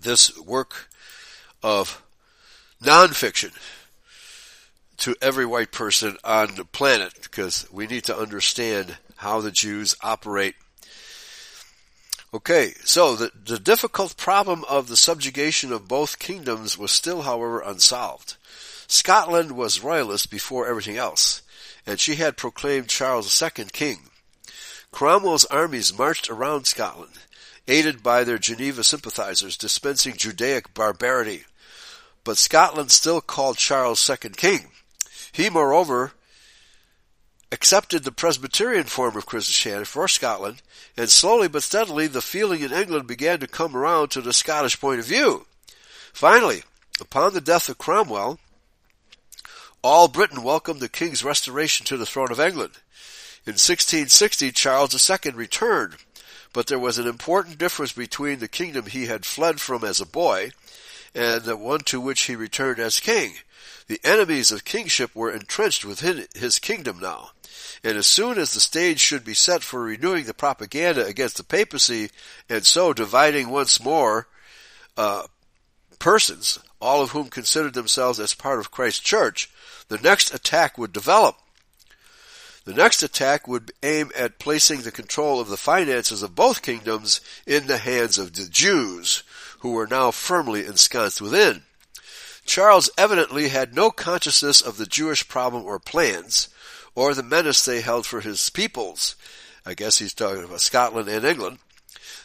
[SPEAKER 1] this work of nonfiction to every white person on the planet because we need to understand how the Jews operate. Okay, so the, the difficult problem of the subjugation of both kingdoms was still, however, unsolved. Scotland was royalist before everything else, and she had proclaimed Charles II king. Cromwell's armies marched around Scotland, aided by their Geneva sympathizers, dispensing Judaic barbarity. But Scotland still called Charles II king. He, moreover, accepted the Presbyterian form of Christianity for Scotland, and slowly but steadily the feeling in England began to come around to the Scottish point of view. Finally, upon the death of Cromwell, all Britain welcomed the king's restoration to the throne of England. In 1660, Charles II returned, but there was an important difference between the kingdom he had fled from as a boy and the one to which he returned as king. The enemies of kingship were entrenched within his kingdom now. And as soon as the stage should be set for renewing the propaganda against the papacy and so dividing once more uh, persons, all of whom considered themselves as part of Christ's church, the next attack would develop. The next attack would aim at placing the control of the finances of both kingdoms in the hands of the Jews, who were now firmly ensconced within. Charles evidently had no consciousness of the Jewish problem or plans, or the menace they held for his peoples. I guess he's talking about Scotland and England.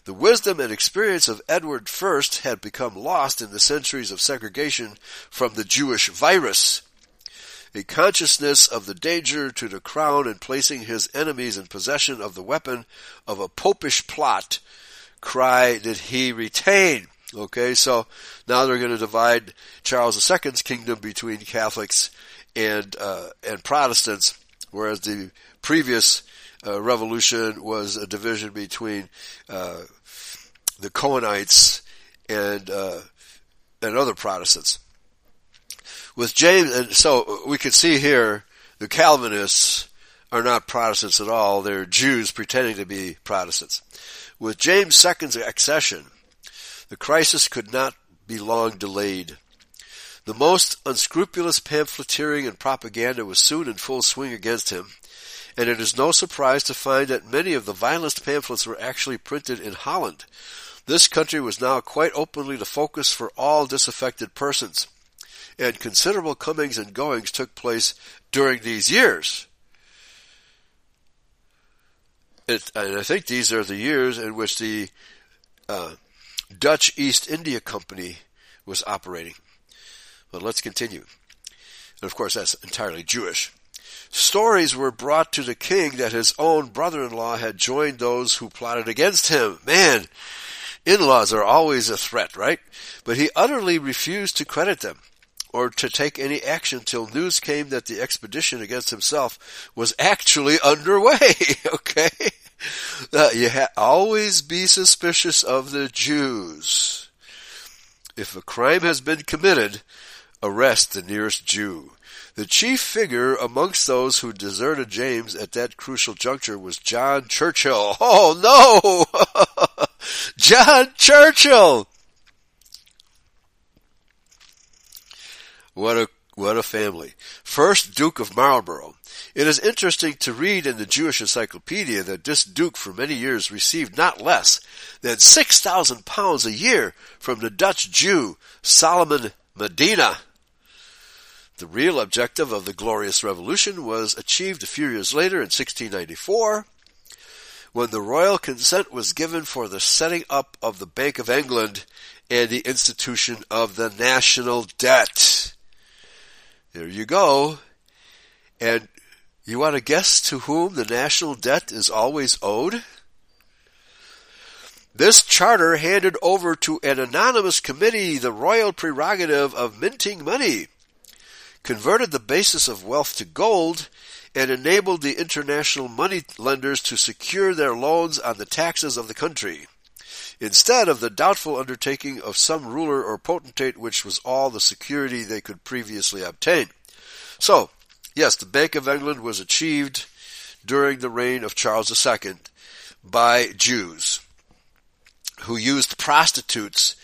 [SPEAKER 1] The wisdom and experience of Edward I had become lost in the centuries of segregation from the Jewish virus a consciousness of the danger to the crown and placing his enemies in possession of the weapon of a popish plot cry did he retain. Okay, so now they're going to divide Charles II's kingdom between Catholics and uh, and Protestants, whereas the previous uh, revolution was a division between uh, the Cohenites and uh, and other Protestants with James, and uh, so uh, we can see here the Calvinists are not Protestants at all. They're Jews pretending to be Protestants. With James II's accession, the crisis could not be long delayed. The most unscrupulous pamphleteering and propaganda was soon in full swing against him, and it is no surprise to find that many of the vilest pamphlets were actually printed in Holland. This country was now quite openly the focus for all disaffected persons, and considerable comings and goings took place during these years. It, and I think these are the years in which the uh, Dutch East India Company was operating. But let's continue. And of course, that's entirely Jewish. Stories were brought to the king that his own brother-in-law had joined those who plotted against him. Man, in-laws are always a threat, right? But he utterly refused to credit them or to take any action till news came that the expedition against himself was actually underway. [LAUGHS] okay? Uh, you ha- always be suspicious of the Jews. If a crime has been committed, arrest the nearest Jew. The chief figure amongst those who deserted James at that crucial juncture was John Churchill. Oh no! [LAUGHS] John Churchill! What a what a family. First Duke of Marlborough. It is interesting to read in the Jewish Encyclopedia that this Duke for many years received not less than six thousand pounds a year from the Dutch Jew Solomon Medina. The real objective of the Glorious Revolution was achieved a few years later in 1694 when the royal consent was given for the setting up of the Bank of England and the institution of the national debt. There you go. And you want to guess to whom the national debt is always owed? This charter handed over to an anonymous committee the royal prerogative of minting money, converted the basis of wealth to gold, and enabled the international money lenders to secure their loans on the taxes of the country instead of the doubtful undertaking of some ruler or potentate which was all the security they could previously obtain. So, yes, the Bank of England was achieved during the reign of Charles II by Jews who used prostitutes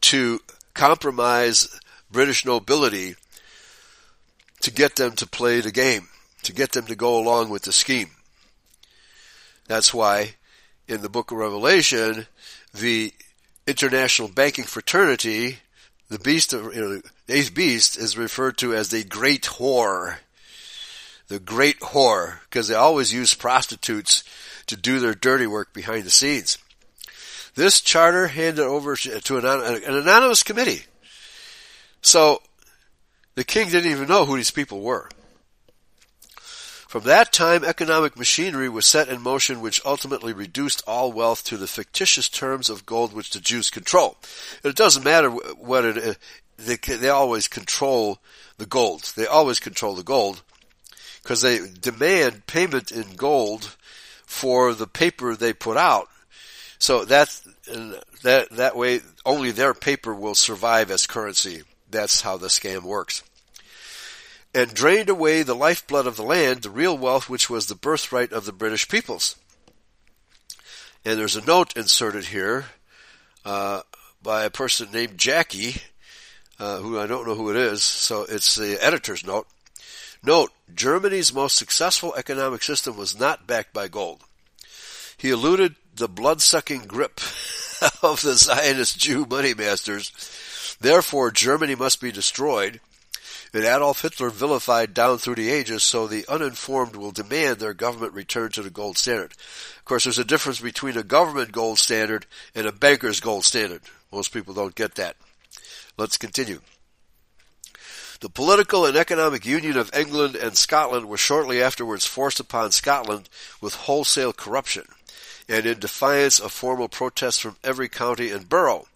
[SPEAKER 1] to compromise British nobility to get them to play the game, to get them to go along with the scheme. That's why in the book of Revelation, the international banking fraternity, the beast of, you know, the eighth beast is referred to as the great whore. The great whore, because they always use prostitutes to do their dirty work behind the scenes. This charter handed over to an, an anonymous committee. So, the king didn't even know who these people were. From that time, economic machinery was set in motion which ultimately reduced all wealth to the fictitious terms of gold which the Jews control. It doesn't matter what it, uh, they, they always control the gold. They always control the gold because they demand payment in gold for the paper they put out. So that's, that, that way only their paper will survive as currency. That's how the scam works and drained away the lifeblood of the land, the real wealth which was the birthright of the British peoples. And there's a note inserted here uh, by a person named Jackie, uh, who I don't know who it is, so it's the editor's note. Note, Germany's most successful economic system was not backed by gold. He alluded the blood-sucking grip [LAUGHS] of the Zionist Jew money masters. Therefore, Germany must be destroyed that Adolf Hitler vilified down through the ages, so the uninformed will demand their government return to the gold standard. Of course, there's a difference between a government gold standard and a banker's gold standard. Most people don't get that. Let's continue. The political and economic union of England and Scotland was shortly afterwards forced upon Scotland with wholesale corruption, and in defiance of formal protests from every county and borough.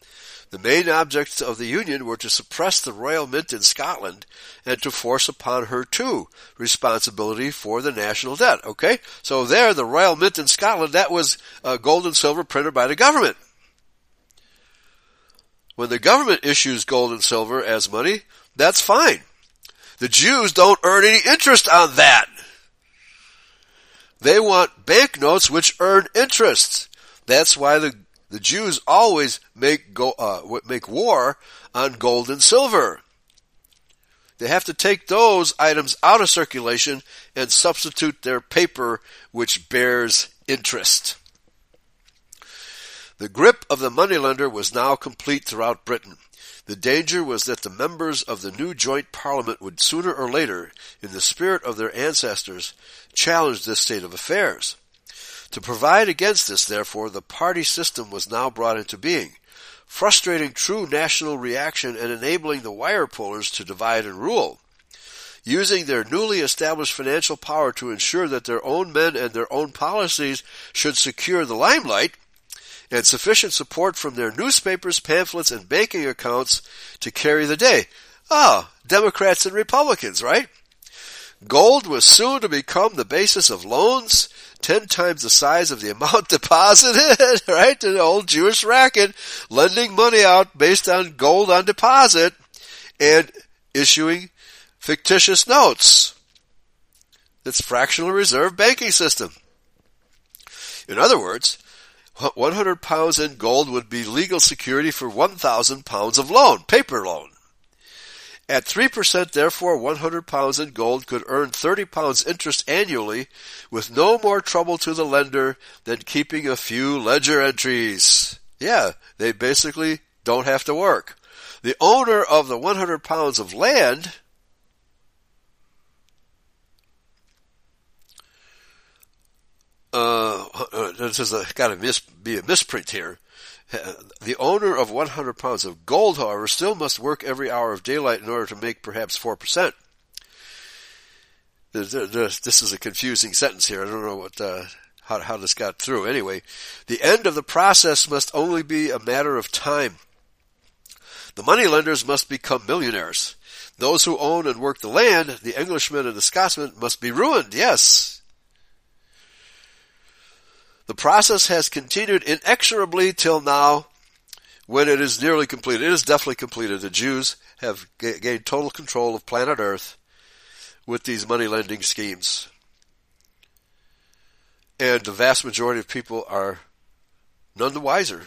[SPEAKER 1] The main objects of the Union were to suppress the royal mint in Scotland and to force upon her too responsibility for the national debt. Okay? So there, the royal mint in Scotland, that was uh, gold and silver printed by the government. When the government issues gold and silver as money, that's fine. The Jews don't earn any interest on that. They want banknotes which earn interest. That's why the, the Jews always make go, uh, make war on gold and silver. They have to take those items out of circulation and substitute their paper which bears interest. The grip of the moneylender was now complete throughout Britain. The danger was that the members of the new joint parliament would sooner or later, in the spirit of their ancestors, challenge this state of affairs. To provide against this, therefore, the party system was now brought into being, frustrating true national reaction and enabling the wire pullers to divide and rule. Using their newly established financial power to ensure that their own men and their own policies should secure the limelight, and sufficient support from their newspapers, pamphlets, and banking accounts to carry the day. Ah, Democrats and Republicans, right? Gold was soon to become the basis of loans, ten times the size of the amount [LAUGHS] deposited, right? The old Jewish racket, lending money out based on gold on deposit, and issuing fictitious notes. It's fractional reserve banking system. In other words, 100 pounds in gold would be legal security for 1,000 pounds of loan, paper loan. At 3%, therefore, 100 pounds in gold could earn 30 pounds interest annually with no more trouble to the lender than keeping a few ledger entries. Yeah, they basically don't have to work. The owner of the 100 pounds of land uh, uh this is got to mis- be a misprint here. [LAUGHS] The owner of 100 pounds of gold, however, still must work every hour of daylight in order to make perhaps 4%. This is a confusing sentence here. I don't know what, uh, how, how this got through. Anyway, the end of the process must only be a matter of time. The moneylenders must become millionaires. Those who own and work the land, the Englishmen and the Scotsmen, must be ruined. Yes, the process has continued inexorably till now when it is nearly completed. It is definitely completed. The Jews have gained total control of planet Earth with these money lending schemes. And the vast majority of people are none the wiser.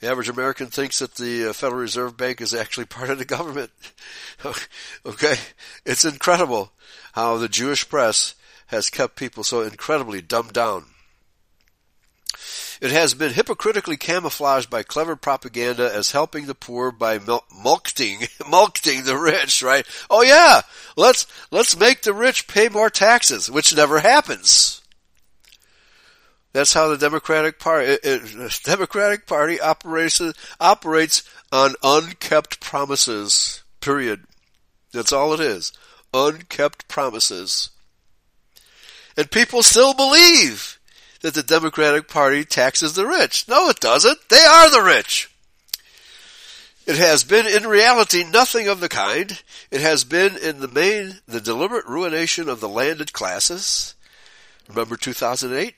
[SPEAKER 1] The average American thinks that the uh, Federal Reserve Bank is actually [LAUGHS] part of the government. [LAUGHS] okay? It's incredible how the Jewish press has kept people so incredibly dumbed down. It has been hypocritically camouflaged by clever propaganda as helping the poor by mulcting, [LAUGHS] mulcting the rich, right? Oh yeah, let's, let's make the rich pay more taxes, which never happens. That's how the Democratic Party, it, it, Democratic Party operates, operates on unkept promises. Period. That's all it is. Unkept promises. And people still believe that the Democratic Party taxes the rich. No, it doesn't. They are the rich. It has been in reality nothing of the kind. It has been in the main the deliberate ruination of the landed classes. Remember 2008?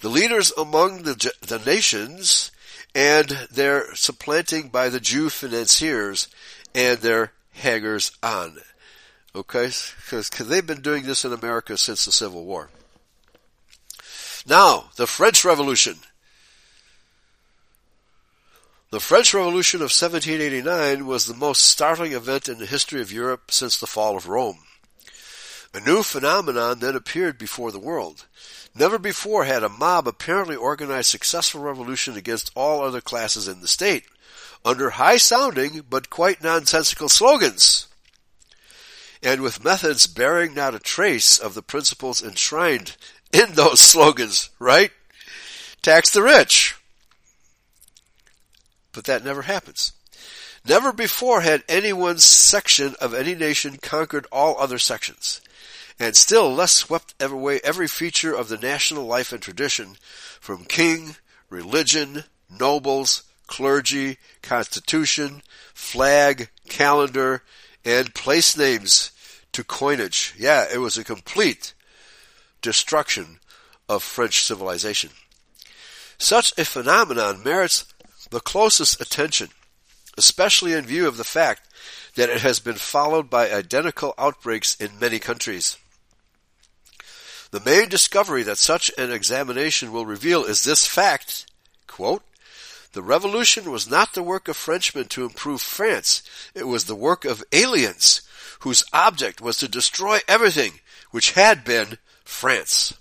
[SPEAKER 1] The leaders among the, the nations and their supplanting by the Jew financiers and their hangers on. Okay? Because they've been doing this in America since the Civil War. Now, the French Revolution. The French Revolution of 1789 was the most startling event in the history of Europe since the fall of Rome. A new phenomenon then appeared before the world. Never before had a mob apparently organized successful revolution against all other classes in the state, under high sounding but quite nonsensical slogans, and with methods bearing not a trace of the principles enshrined in those slogans, right? Tax the rich. But that never happens. Never before had any one section of any nation conquered all other sections, and still less swept away every feature of the national life and tradition, from king, religion, nobles, clergy, constitution, flag, calendar, and place names to coinage. Yeah, it was a complete destruction of French civilization. Such a phenomenon merits the closest attention, especially in view of the fact that it has been followed by identical outbreaks in many countries. The main discovery that such an examination will reveal is this fact, quote, the revolution was not the work of Frenchmen to improve France. It was the work of aliens whose object was to destroy everything which had been France.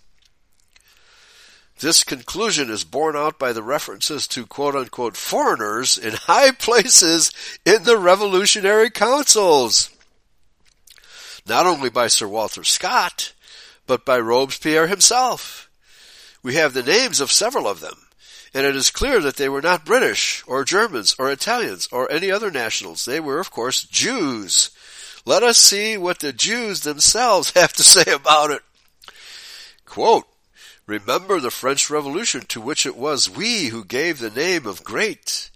[SPEAKER 1] This conclusion is borne out by the references to quote unquote foreigners in [LAUGHS] high places in the revolutionary councils. Not only by Sir Walter Scott, but by Robespierre himself. We have the names of several of them, and it is clear that they were not British, or Germans, or Italians, or any other nationals. They were, of course, Jews. Let us see what the Jews themselves [LAUGHS] have to say about it. Quote, Remember the French Revolution to which it was we who gave the name of great.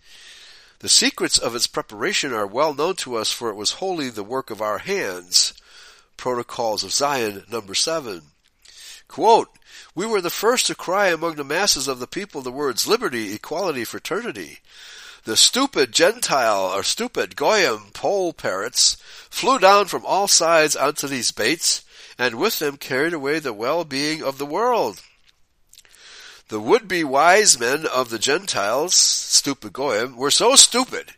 [SPEAKER 1] The secrets of its preparation are well known to us for it was wholly the work of our hands. Protocols of Zion, number seven. Quote, we were the first to cry among the masses of the people the words liberty, equality, fraternity. The stupid Gentile or stupid Goyim pole parrots flew down from all sides onto these baits and with them carried away the well-being of the world. The would-be wise men of the Gentiles, stupid Goyim, were so stupid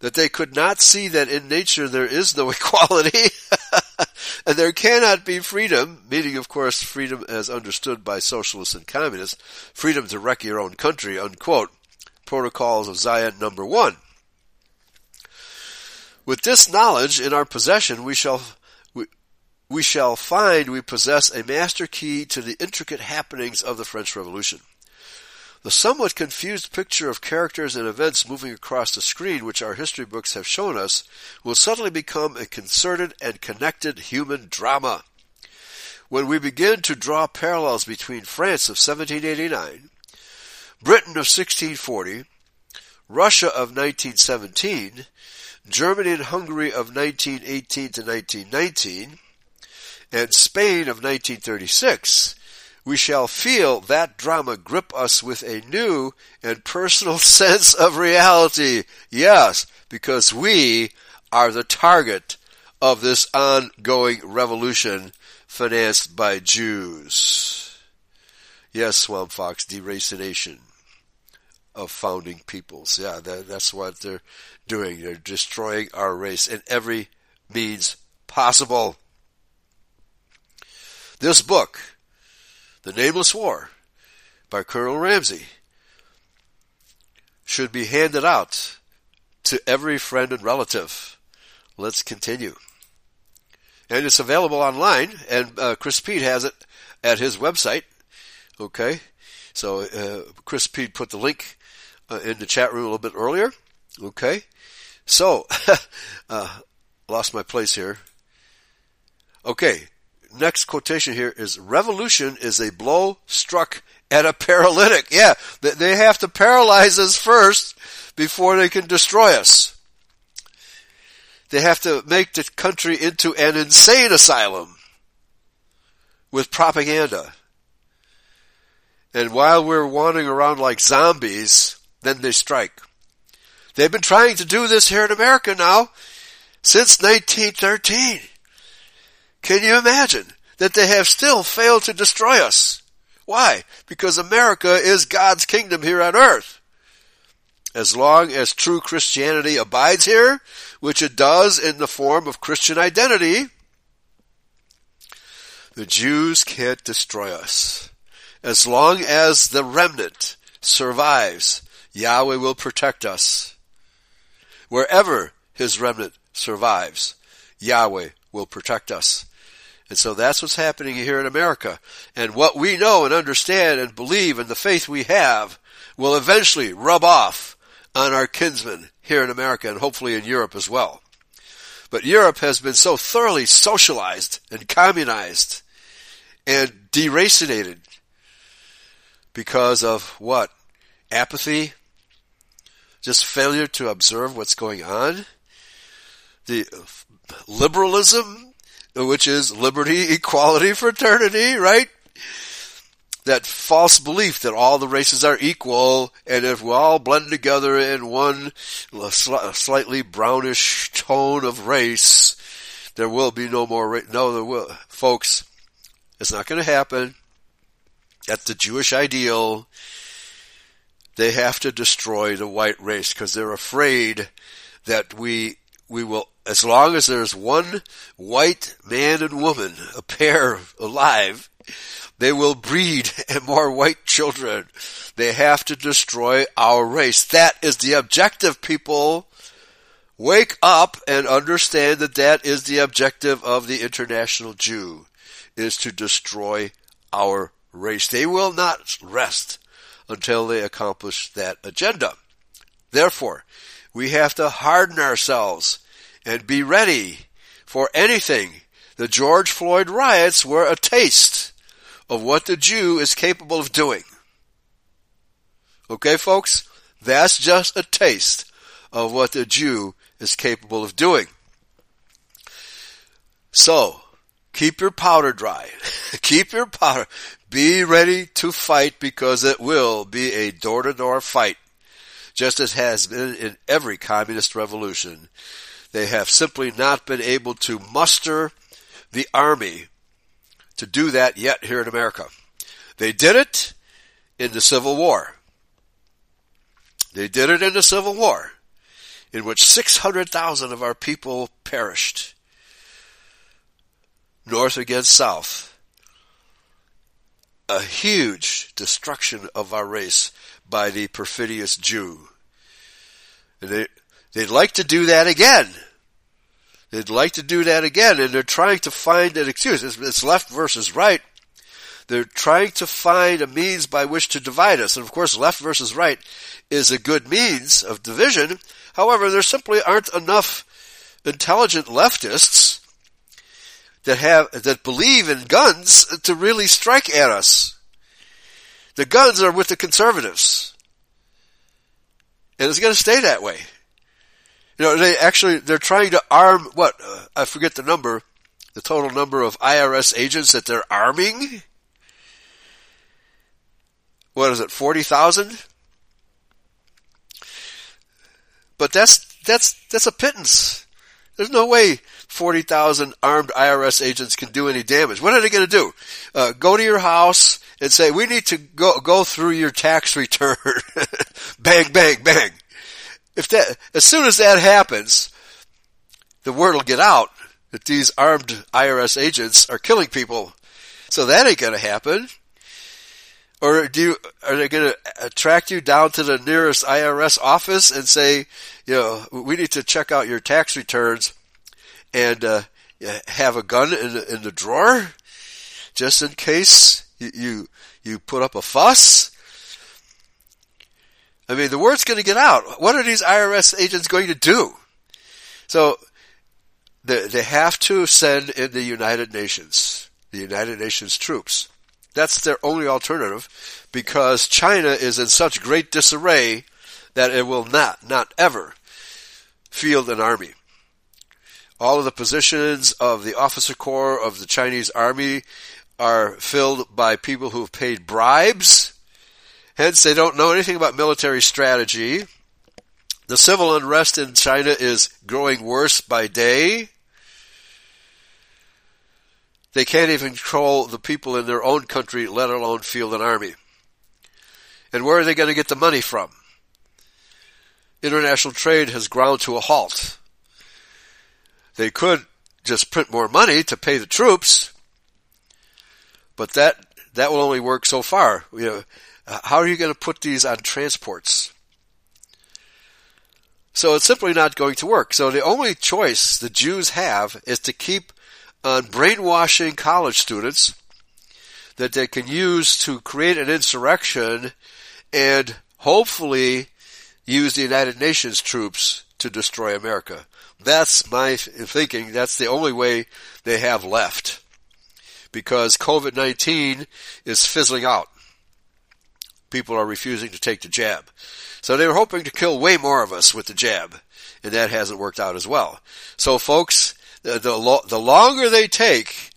[SPEAKER 1] that they could not see that in nature there is no [LAUGHS] equality [LAUGHS] and there cannot be freedom, meaning of course freedom as understood by socialists and communists, freedom to wreck your own country, unquote. Protocols of Zion number one. With this knowledge in our possession, we shall we, shall find we possess a master key to the intricate happenings of the French Revolution. The somewhat confused picture of characters and events moving across the screen which our history books have shown us will suddenly become a concerted and connected human drama. When we begin to draw parallels between France of 1789, Britain of 1640, Russia of 1917, Germany and Hungary of 1918 to 1919, and Spain of 1936, we shall feel that drama grip us with a new and personal [LAUGHS] sense of reality. Yes, because we are the target of this ongoing revolution financed by Jews. Yes, Swamp Fox, deracination of founding peoples. Yeah, that, that's what they're doing. They're destroying our race in every means possible. This book, the Nameless War by Colonel Ramsay should be handed out to every friend and relative. Let's continue. And it's available online, and uh, Chris Pete has it at his website. Okay, so uh, Chris Pete put the link uh, in the chat room a little bit earlier. Okay, so [LAUGHS] uh, lost my place here. Okay, next quotation here is revolution is a blow struck at a paralytic. Yeah, they have to paralyze us first before they can destroy us. They have to make the country into an insane asylum with propaganda. And while we're wandering around like zombies, then they strike. They've been trying to do this here in America now since 1913. Can you imagine that they have still failed to destroy us? Why? Because America is God's kingdom here on earth. As long as true Christianity abides here, which it does in the form of Christian identity, the Jews can't destroy us. As long as the remnant survives, Yahweh will protect us. Wherever his remnant survives, Yahweh will protect us. And so that's what's happening here in America. And what we know and understand and believe and the faith we have will eventually rub off on our kinsmen here in America and hopefully in Europe as well. But Europe has been so thoroughly socialized and communized and deracinated because of what? Apathy? Just failure to observe what's going on? The liberalism which is liberty, [LAUGHS] equality, fraternity, right? That false belief that all the races are equal, and if we all blend together in one slightly brownish tone of race, there will be no more. Ra- no, there will, folks. It's not going to happen. at the Jewish ideal, they have to destroy the white race because they're afraid that we we will as long as there's one white man and woman, a pair alive, they will breed [LAUGHS] more white children. They have to destroy our race. That is the objective, people. Wake up and understand that that is the objective of the international Jew, is to destroy our race. They will not rest until they accomplish that agenda. Therefore, we have to harden ourselves and be ready for anything. The George Floyd riots were a taste of what the Jew is capable of doing. Okay, folks? That's just a taste of what the Jew is capable of doing. So, keep your powder dry. [LAUGHS] keep your powder. Be ready to fight because it will be a door to door fight, just as has been in every communist revolution. They have simply not been able to muster the army to do that yet here in America. They did it in the Civil War. They did it in the Civil War, in which 600,000 of our people perished, north against south. A huge destruction of our race by the perfidious Jew. And they, They'd like to do that again. They'd like to do that again, and they're trying to find an excuse. It's, it's left versus right. They're trying to find a means by which to divide us. And of course, left versus right is a good means of division. However, there simply aren't enough intelligent leftists that have, that believe in guns to really strike at us. The guns are with the conservatives. And it's going to stay that way. You know, they actually, they're trying to arm, what, uh, I forget the number, the total number of IRS agents that they're arming. What is it, 40,000? But that's, that's, that's a pittance. There's no way 40,000 armed IRS agents can do any damage. What are they going to do? Uh, go to your house and say, we need to go, go through your tax return. [LAUGHS] bang, bang, bang if that, as soon as that happens, the word will get out that these armed IRS agents are killing people. So that ain't gonna happen. Or do you, are they gonna attract you down to the nearest IRS office and say, you know, we need to check out your tax returns and, uh, have a gun in the, in the drawer just in case you, you, you put up a fuss? I mean, the word's going to get out. What are these IRS agents going to do? So, they, they have to send in the United Nations, the United Nations troops. That's their only alternative because China is in such great disarray that it will not, not ever field an army. All of the positions of the officer corps of the Chinese army are filled by people who have paid bribes Hence, they don't know anything about military strategy. The civil unrest in China is growing worse by day. They can't even control the people in their own country, let alone field an army. And where are they going to get the money from? International trade has ground to a halt. They could just print more money to pay the troops, but that that will only work so far. You know, uh, how are you going to put these on transports? So it's simply not going to work. So the only choice the Jews have is to keep on brainwashing college students that they can use to create an insurrection and hopefully use the United Nations troops to destroy America. That's my thinking. That's the only way they have left. Because COVID-19 is fizzling out people are refusing to take the jab. So they were hoping to kill way more of us with the jab, and that hasn't worked out as well. So folks, the, the, lo- the longer they take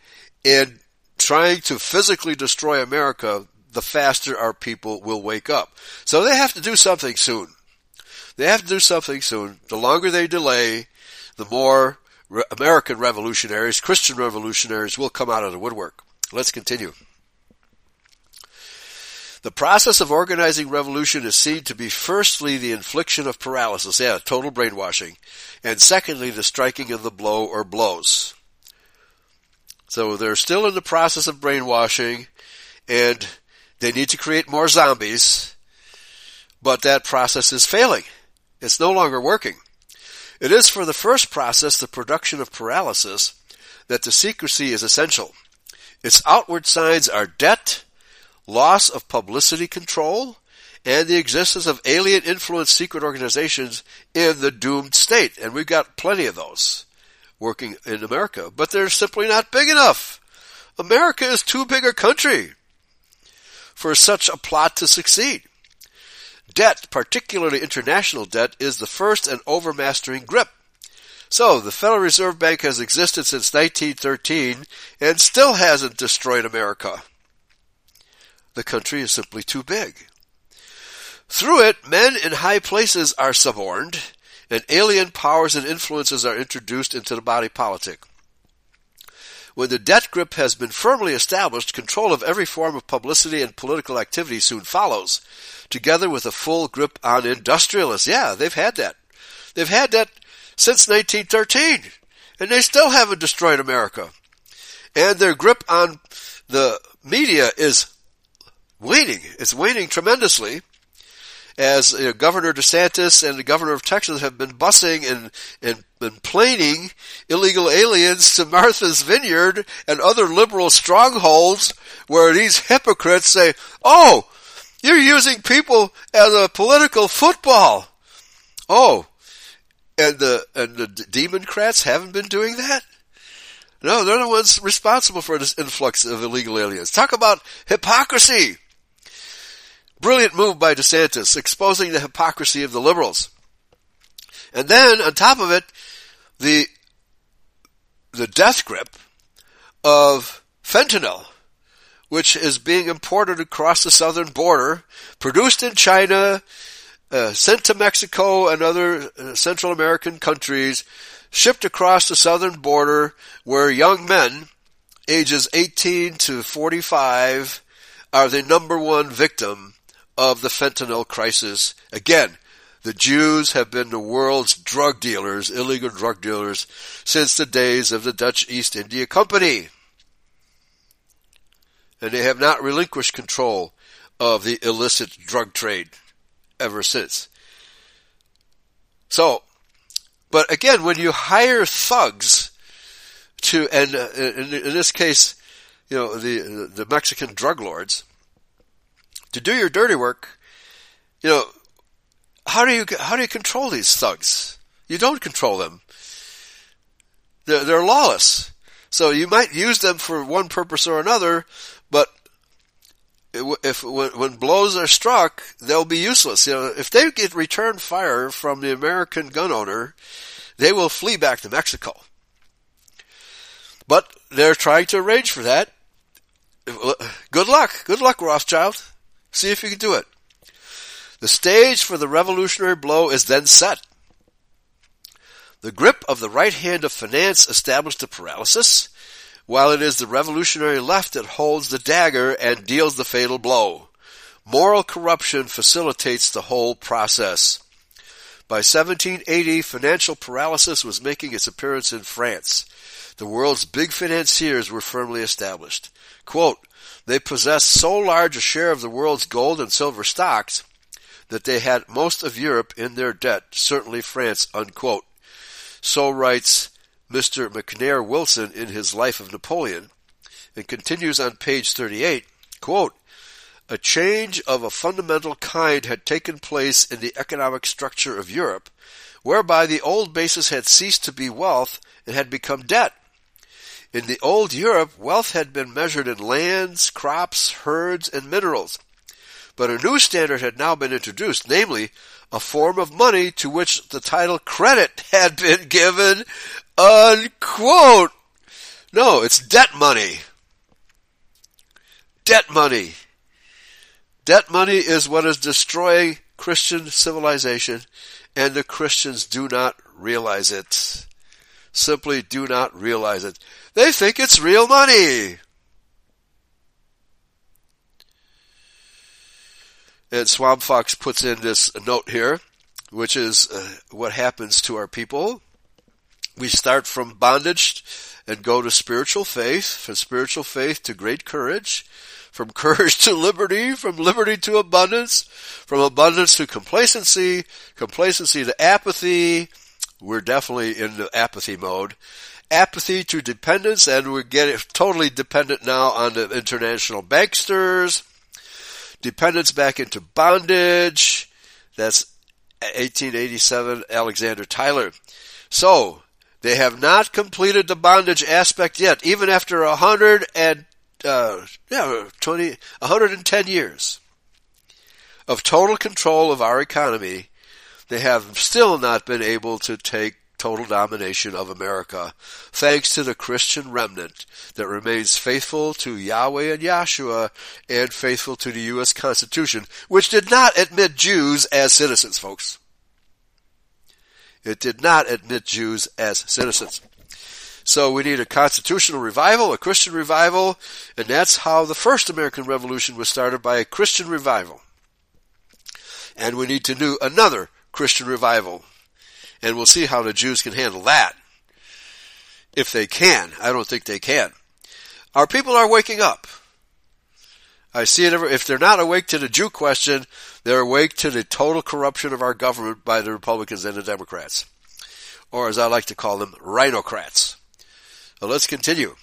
[SPEAKER 1] in trying to physically destroy America, the faster our people will wake up. So they have to do something soon. They have to do something soon. The longer they delay, the more re- American revolutionaries, Christian revolutionaries will come out of the woodwork. Let's continue. The process of organizing revolution is seen to be firstly the infliction of paralysis, yeah, total brainwashing, and secondly the striking of the blow or blows. So they're still in the process of brainwashing, and they need to create more zombies, but that process is failing. It's no longer working. It is for the first process, the production of paralysis, that the secrecy is essential. Its outward signs are debt, loss of publicity control, and the existence of alien influenced secret organizations in the doomed state. And we've got plenty of those working in America, but they're simply not big enough. America is too big a country for such a plot to succeed. Debt, particularly international debt, is the first and overmastering grip. So, the Federal Reserve Bank has existed since 1913 and still hasn't destroyed America. The country is simply too big. Through it, men in high places are suborned, and alien powers and influences are introduced into the body politic. When the debt grip has been firmly established, control of every form of publicity and political activity soon follows, together with a full grip on industrialists. Yeah, they've had that. They've had that since 1913, and they still haven't destroyed America. And their grip on the media is waning. It's waning tremendously as you know, Governor DeSantis and the Governor of Texas have been busing and, and, and planing illegal aliens to Martha's Vineyard and other liberal strongholds where these hypocrites say, oh, you're using people as a political football. Oh, and the, and the Democrats haven't been doing that? No, they're the ones responsible for this influx of illegal aliens. Talk about hypocrisy. Brilliant move by DeSantis, exposing the hypocrisy of the liberals. And then, on top of it, the, the death grip of fentanyl, which is being imported across the southern border, produced in China, uh, sent to Mexico and other uh, Central American countries, shipped across the southern border where young men, ages 18 to 45, are the number one victim of the fentanyl crisis. Again, the Jews have been the world's drug dealers, illegal drug dealers, since the days of the Dutch East India Company. And they have not relinquished control of the illicit drug trade ever since. So, but again, when you hire thugs to, and uh, in, in, this case, you know, the, the Mexican drug lords, to do your dirty work, you know, how do you how do you control these thugs? You don't control them. They're, they're lawless. So you might use them for one purpose or another, but if when, blows are struck, they'll be useless. You know, if they get return fire from the American gun owner, they will flee back to Mexico. But they're trying to arrange for that. Good luck. Good luck, Rothschild. See if you can do it. The stage for the revolutionary blow is then set. The grip of the right hand of finance established the paralysis, while it is the revolutionary left that holds the dagger and deals the fatal blow. Moral corruption facilitates the whole process. By 1780, financial paralysis was making its appearance in France. The world's big financiers were firmly established. Quote, they possessed so large a share of the world's gold and silver stocks that they had most of Europe in their debt, certainly France, unquote. So writes Mr. McNair Wilson in his Life of Napoleon, and continues on page 38, quote, a change of a fundamental kind had taken place in the economic structure of Europe, whereby the old basis had ceased to be wealth and had become debt. In the old Europe, wealth had been measured in lands, crops, herds, and minerals. But a new standard had now been introduced, namely, a form of money to which the title credit [LAUGHS] had been given, unquote. No, it's debt money. Debt money. Debt money is what is destroying Christian civilization, and the Christians do not realize it. Simply do not realize it. They think it's real money. And Swamp Fox puts in this note here, which is uh, what happens to our people. We start from bondage and go to spiritual faith, from spiritual faith to great courage, from [LAUGHS] courage to liberty, from liberty to abundance, from abundance to complacency, complacency to apathy. We're definitely in the apathy mode. Apathy to dependence, and we're getting totally dependent now on the international banksters. Dependence back into bondage. That's 1887 Alexander Tyler. So, they have not completed the bondage aspect yet, even after a hundred and uh, yeah, 20, 110 years of total control of our economy, they have still not been able to take total domination of America, thanks to the Christian remnant that remains faithful to Yahweh and Yahshua and faithful to the U.S. Constitution, which did not admit Jews as citizens, folks. It did not admit Jews as citizens. So we need a constitutional revival, a Christian revival, and that's how the first American Revolution was started by a Christian revival. And we need to do another Christian revival. And we'll see how the Jews can handle that. If they can. I don't think they can. Our people are waking up. I see it every, if they're not awake to the Jew question, they're awake to the total corruption of our government by the Republicans and the Democrats. Or as I like to call them, rhinocrats. Now let's continue.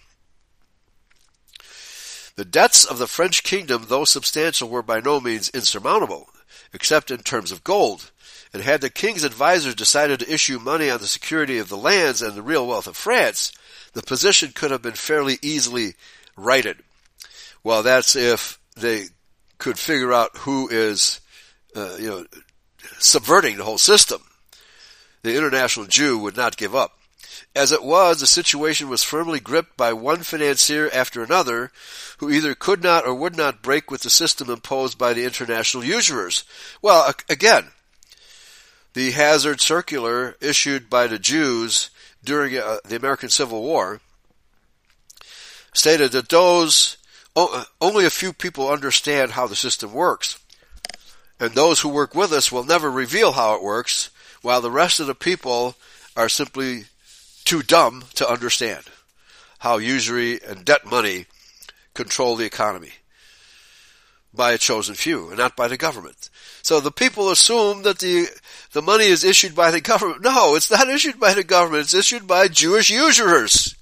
[SPEAKER 1] The debts of the French kingdom, though substantial, were by no means insurmountable, except in terms of gold. And had the king's advisers decided to issue money on the security of the lands and the real wealth of France, the position could have been fairly easily righted. Well, that's if they could figure out who is, uh, you know, subverting the whole system. The international Jew would not give up. As it was, the situation was firmly gripped by one financier after another, who either could not or would not break with the system imposed by the international usurers. Well, again, the hazard circular issued by the Jews during uh, the American Civil War stated that those only a few people understand how the system works. And those who work with us will never reveal how it works, while the rest of the people are simply too dumb to understand how usury and debt money control the economy by a chosen few and not by the government. So the people assume that the the money is issued by the government. No, it's not issued by the government. It's issued by Jewish usurers.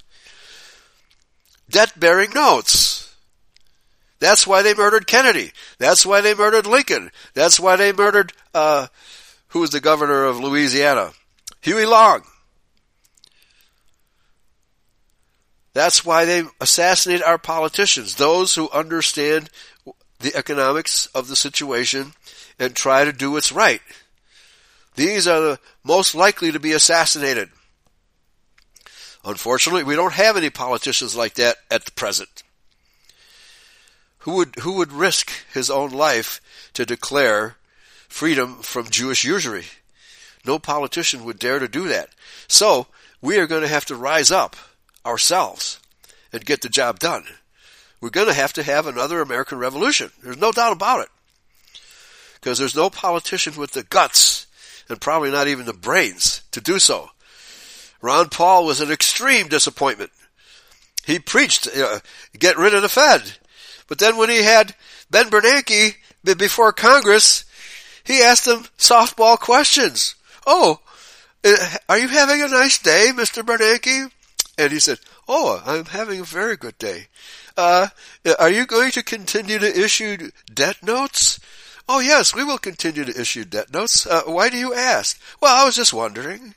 [SPEAKER 1] Debt bearing notes. That's why they murdered Kennedy. That's why they murdered Lincoln. That's why they murdered uh, who was the governor of Louisiana? Huey Long. That's why they assassinate our politicians, those who understand the economics of the situation and try to do what's right. These are the most likely to be assassinated. Unfortunately, we don't have any politicians like that at the present. Who would, who would risk his own life to declare freedom from Jewish usury? No politician would dare to do that. So, we are going to have to rise up ourselves and get the job done. We're going to have to have another American Revolution. There's no doubt about it. Because there's no politician with the guts and probably not even the brains to do so. Ron Paul was an extreme disappointment. He preached, uh, get rid of the Fed. But then when he had Ben Bernanke before Congress, he asked him softball questions. Oh, uh, are you having a nice day, Mr. Bernanke? And he said, Oh, I'm having a very good day. Uh, are you going to continue to issue debt notes? Oh yes, we will continue to issue debt notes. Uh, why do you ask? Well, I was just wondering.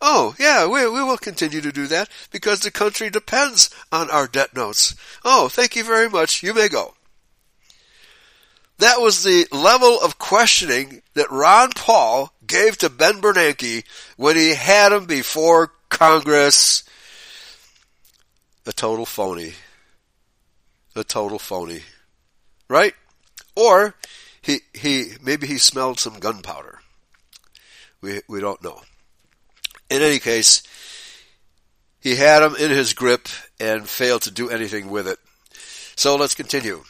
[SPEAKER 1] Oh, yeah, we, we will continue to do that because the country depends on our debt notes. Oh, thank you very much. You may go. That was the level of questioning that Ron Paul gave to Ben Bernanke when he had him before Congress a total phony. A total phony. Right? Or he he maybe he smelled some gunpowder. We we don't know. In any case, he had him in his grip and failed to do anything with it. So let's continue.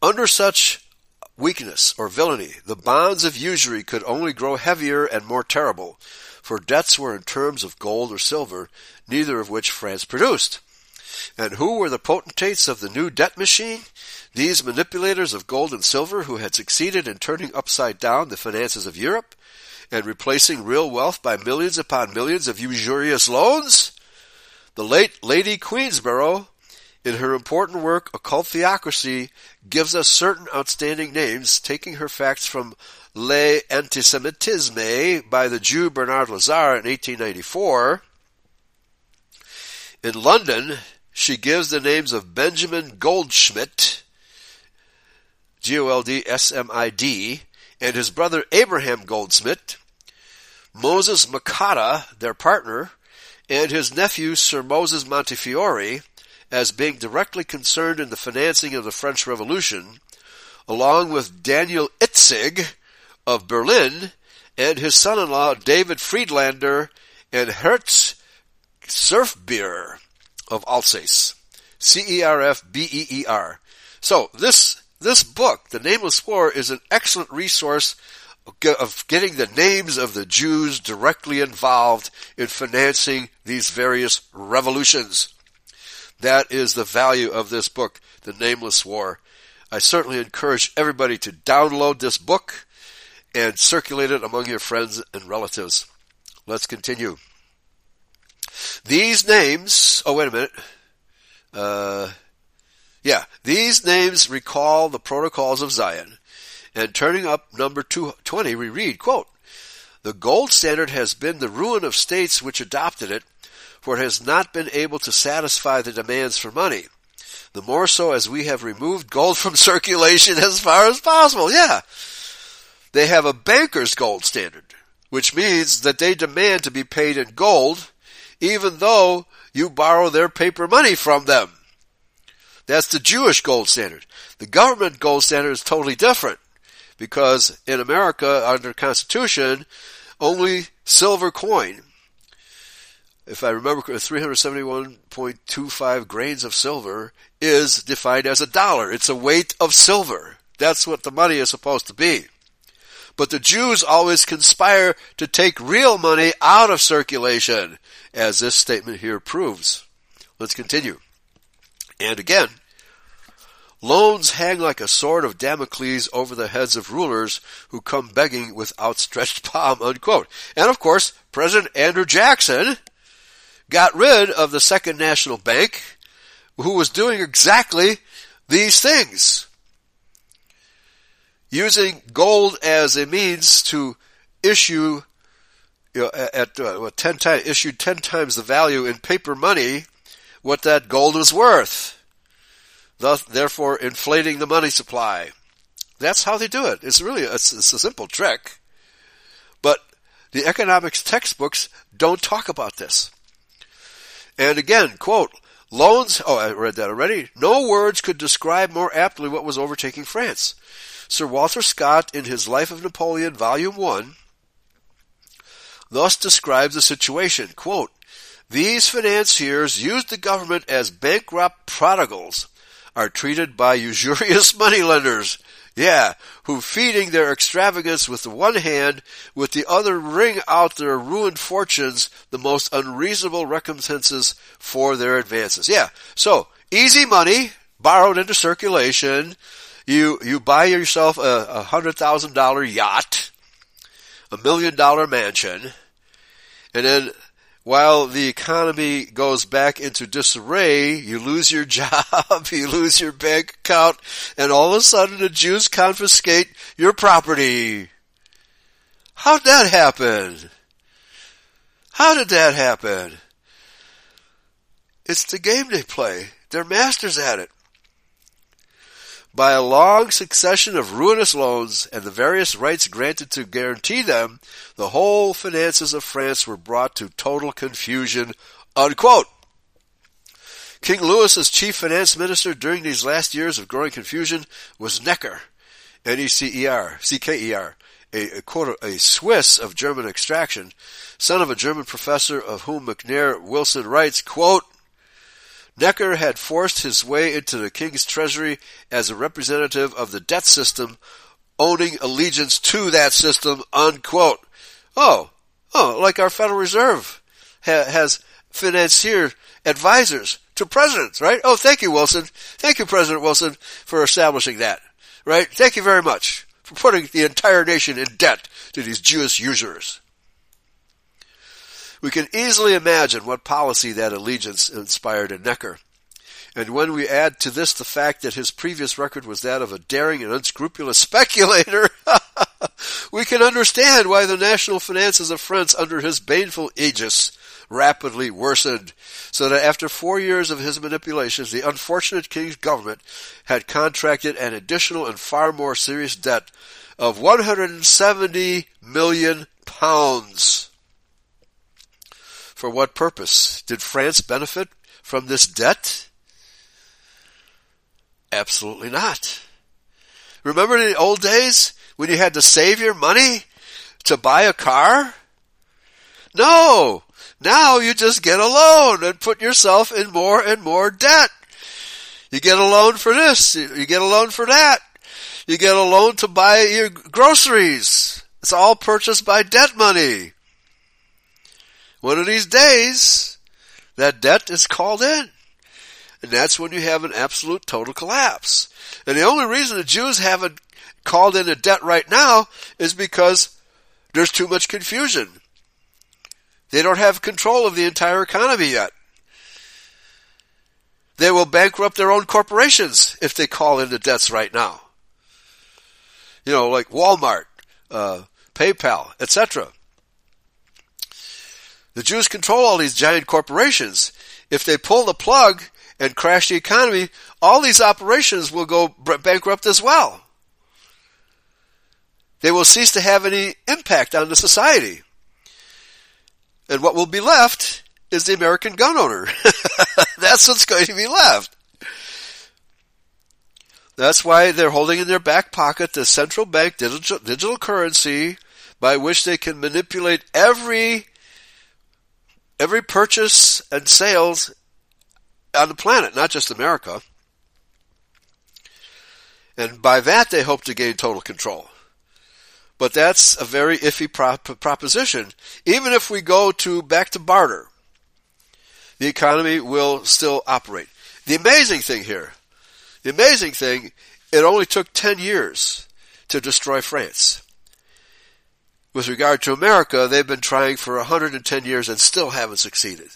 [SPEAKER 1] Under such weakness or villainy. The bonds of usury could only grow heavier and more terrible, for debts were in terms of gold or silver, neither of which France produced. And who were the potentates of the new debt machine? These manipulators of gold and silver who had succeeded in turning upside down the finances of Europe and replacing real wealth by millions upon millions of usurious loans? The late Lady Queensborough, in her important work Occult Theocracy, gives us certain outstanding names, taking her facts from Le Antisemitisme by the Jew Bernard Lazare in 1894. In London, she gives the names of Benjamin Goldsmid, G-O-L-D-S-M-I-D, and his brother Abraham Goldsmid, Moses Mocatta, their partner, and his nephew Sir Moses Montefiore as being directly concerned in the financing of the French Revolution, along with Daniel Itzig of Berlin and his son-in-law David Friedlander and Hertz Cerfbeer of Alsace. C-E-R-F-B-E-E-R. So this, this book, The Nameless War, is an excellent resource of getting the names of the Jews directly involved in financing these various revolutions. That is the value of this book, The Nameless War. I certainly encourage everybody to download this book and circulate it among your friends and relatives. Let's continue. These names, oh wait a minute. Uh, yeah, these names recall the protocols of Zion. And turning up number 220, we read, quote, The gold standard has been the ruin of states which adopted it, for it has not been able to satisfy the demands for money. The more so as we have removed gold from [LAUGHS] circulation as far as possible. Yeah. They have a banker's gold standard, which means that they demand to be paid in gold even though you borrow their paper money from them. That's the Jewish gold standard. The government gold standard is totally different because in America, under Constitution, only silver coin, if I remember, 371.25 grains of silver is defined as a dollar. It's a weight of silver. That's what the money is supposed to be. But the Jews always conspire to take real money out of circulation as this statement here proves. Let's continue. And again, loans hang like a sword of Damocles over the heads of rulers who come begging with outstretched [LAUGHS] palm, unquote. And of course, President Andrew Jackson got rid of the Second National Bank, who was doing exactly these things. Using gold as a means to issue you know, at uh, ten times issued ten times the value in paper money what that gold was worth, thus therefore inflating the money supply. That's how they do it. It's really it's, it's a simple trick, but the economics textbooks don't talk about this. And again, quote, loans, oh, I read that already. No words could describe more aptly what was overtaking France. Sir Walter Scott, in his Life of Napoleon, Volume 1, thus describes the situation. Quote, These financiers used the government as bankrupt prodigals, are treated by usurious [LAUGHS] moneylenders, yeah, who feeding their extravagance with the one hand, with the other wring out their ruined fortunes the most unreasonable recompenses for their advances. Yeah, so easy money borrowed into circulation. You you buy yourself a, a hundred thousand dollar yacht a million dollar mansion, and then while the economy goes back into disarray, you lose your [LAUGHS] job, you lose your bank account, and all of a sudden the Jews confiscate your property. How'd that happen? How did that happen? It's the game they play. They're masters at it by a long succession of ruinous loans and the various rights granted to guarantee them, the whole finances of France were brought to total confusion. Unquote. King Louis's chief finance minister during these last years of growing confusion was Necker, N-E-C-E-R, C-K-E-R, a, a, quote, a Swiss of German extraction, son of a German professor of whom McNair Wilson writes, quote, Necker had forced his way into the king's treasury as a representative of the debt system, owning allegiance to that system, unquote. Oh, oh, like our Federal Reserve ha- has financier advisors to presidents, right? Oh, thank you, Wilson. Thank you, President Wilson, for establishing that, right? Thank you very much for putting the entire nation in debt to these Jewish usurers. We can easily imagine what policy that allegiance inspired in Necker. And when we add to this the fact that his previous record was that of a daring and unscrupulous [LAUGHS] speculator, [LAUGHS] we can understand why the national finances of France under his baneful aegis rapidly worsened, so that after four years of his manipulations, the unfortunate king's government had contracted an additional and far more serious debt of 170 million pounds. For what purpose? Did France benefit from this debt? Absolutely not. Remember the old days when you had to save your money to buy a car? No! Now you just get a loan and put yourself in more and more debt. You get a loan for this, you get a loan for that. You get a loan to buy your groceries. It's all purchased by debt money. One of these days, that debt is called in. And that's when you have an absolute total collapse. And the only reason the Jews haven't called in a debt right now is because there's too much confusion. They don't have control of the entire economy yet. They will bankrupt their own corporations if they call in the debts right now. You know, like Walmart, uh, PayPal, etc. The Jews control all these giant corporations. If they pull the plug, and crash the economy, all these operations will go bankrupt as well. They will cease to have any impact on the society. And what will be left is the American gun owner. [LAUGHS] That's what's going to be left. That's why they're holding in their back pocket the central bank digital, digital currency by which they can manipulate every every purchase and sales on the planet, not just America. And by that, they hope to gain total control. But that's a very iffy prop- proposition. Even if we go to back to barter, the economy will still operate. The amazing thing here, the amazing thing, it only took 10 years to destroy France. With regard to America, they've been trying for 110 years and still haven't succeeded.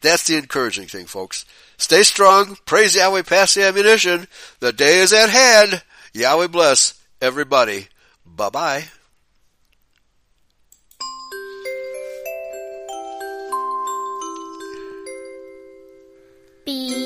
[SPEAKER 1] That's the encouraging thing, folks. Stay strong. Praise Yahweh. Pass the ammunition. The day is at hand. Yahweh bless everybody. Bye bye. Beep.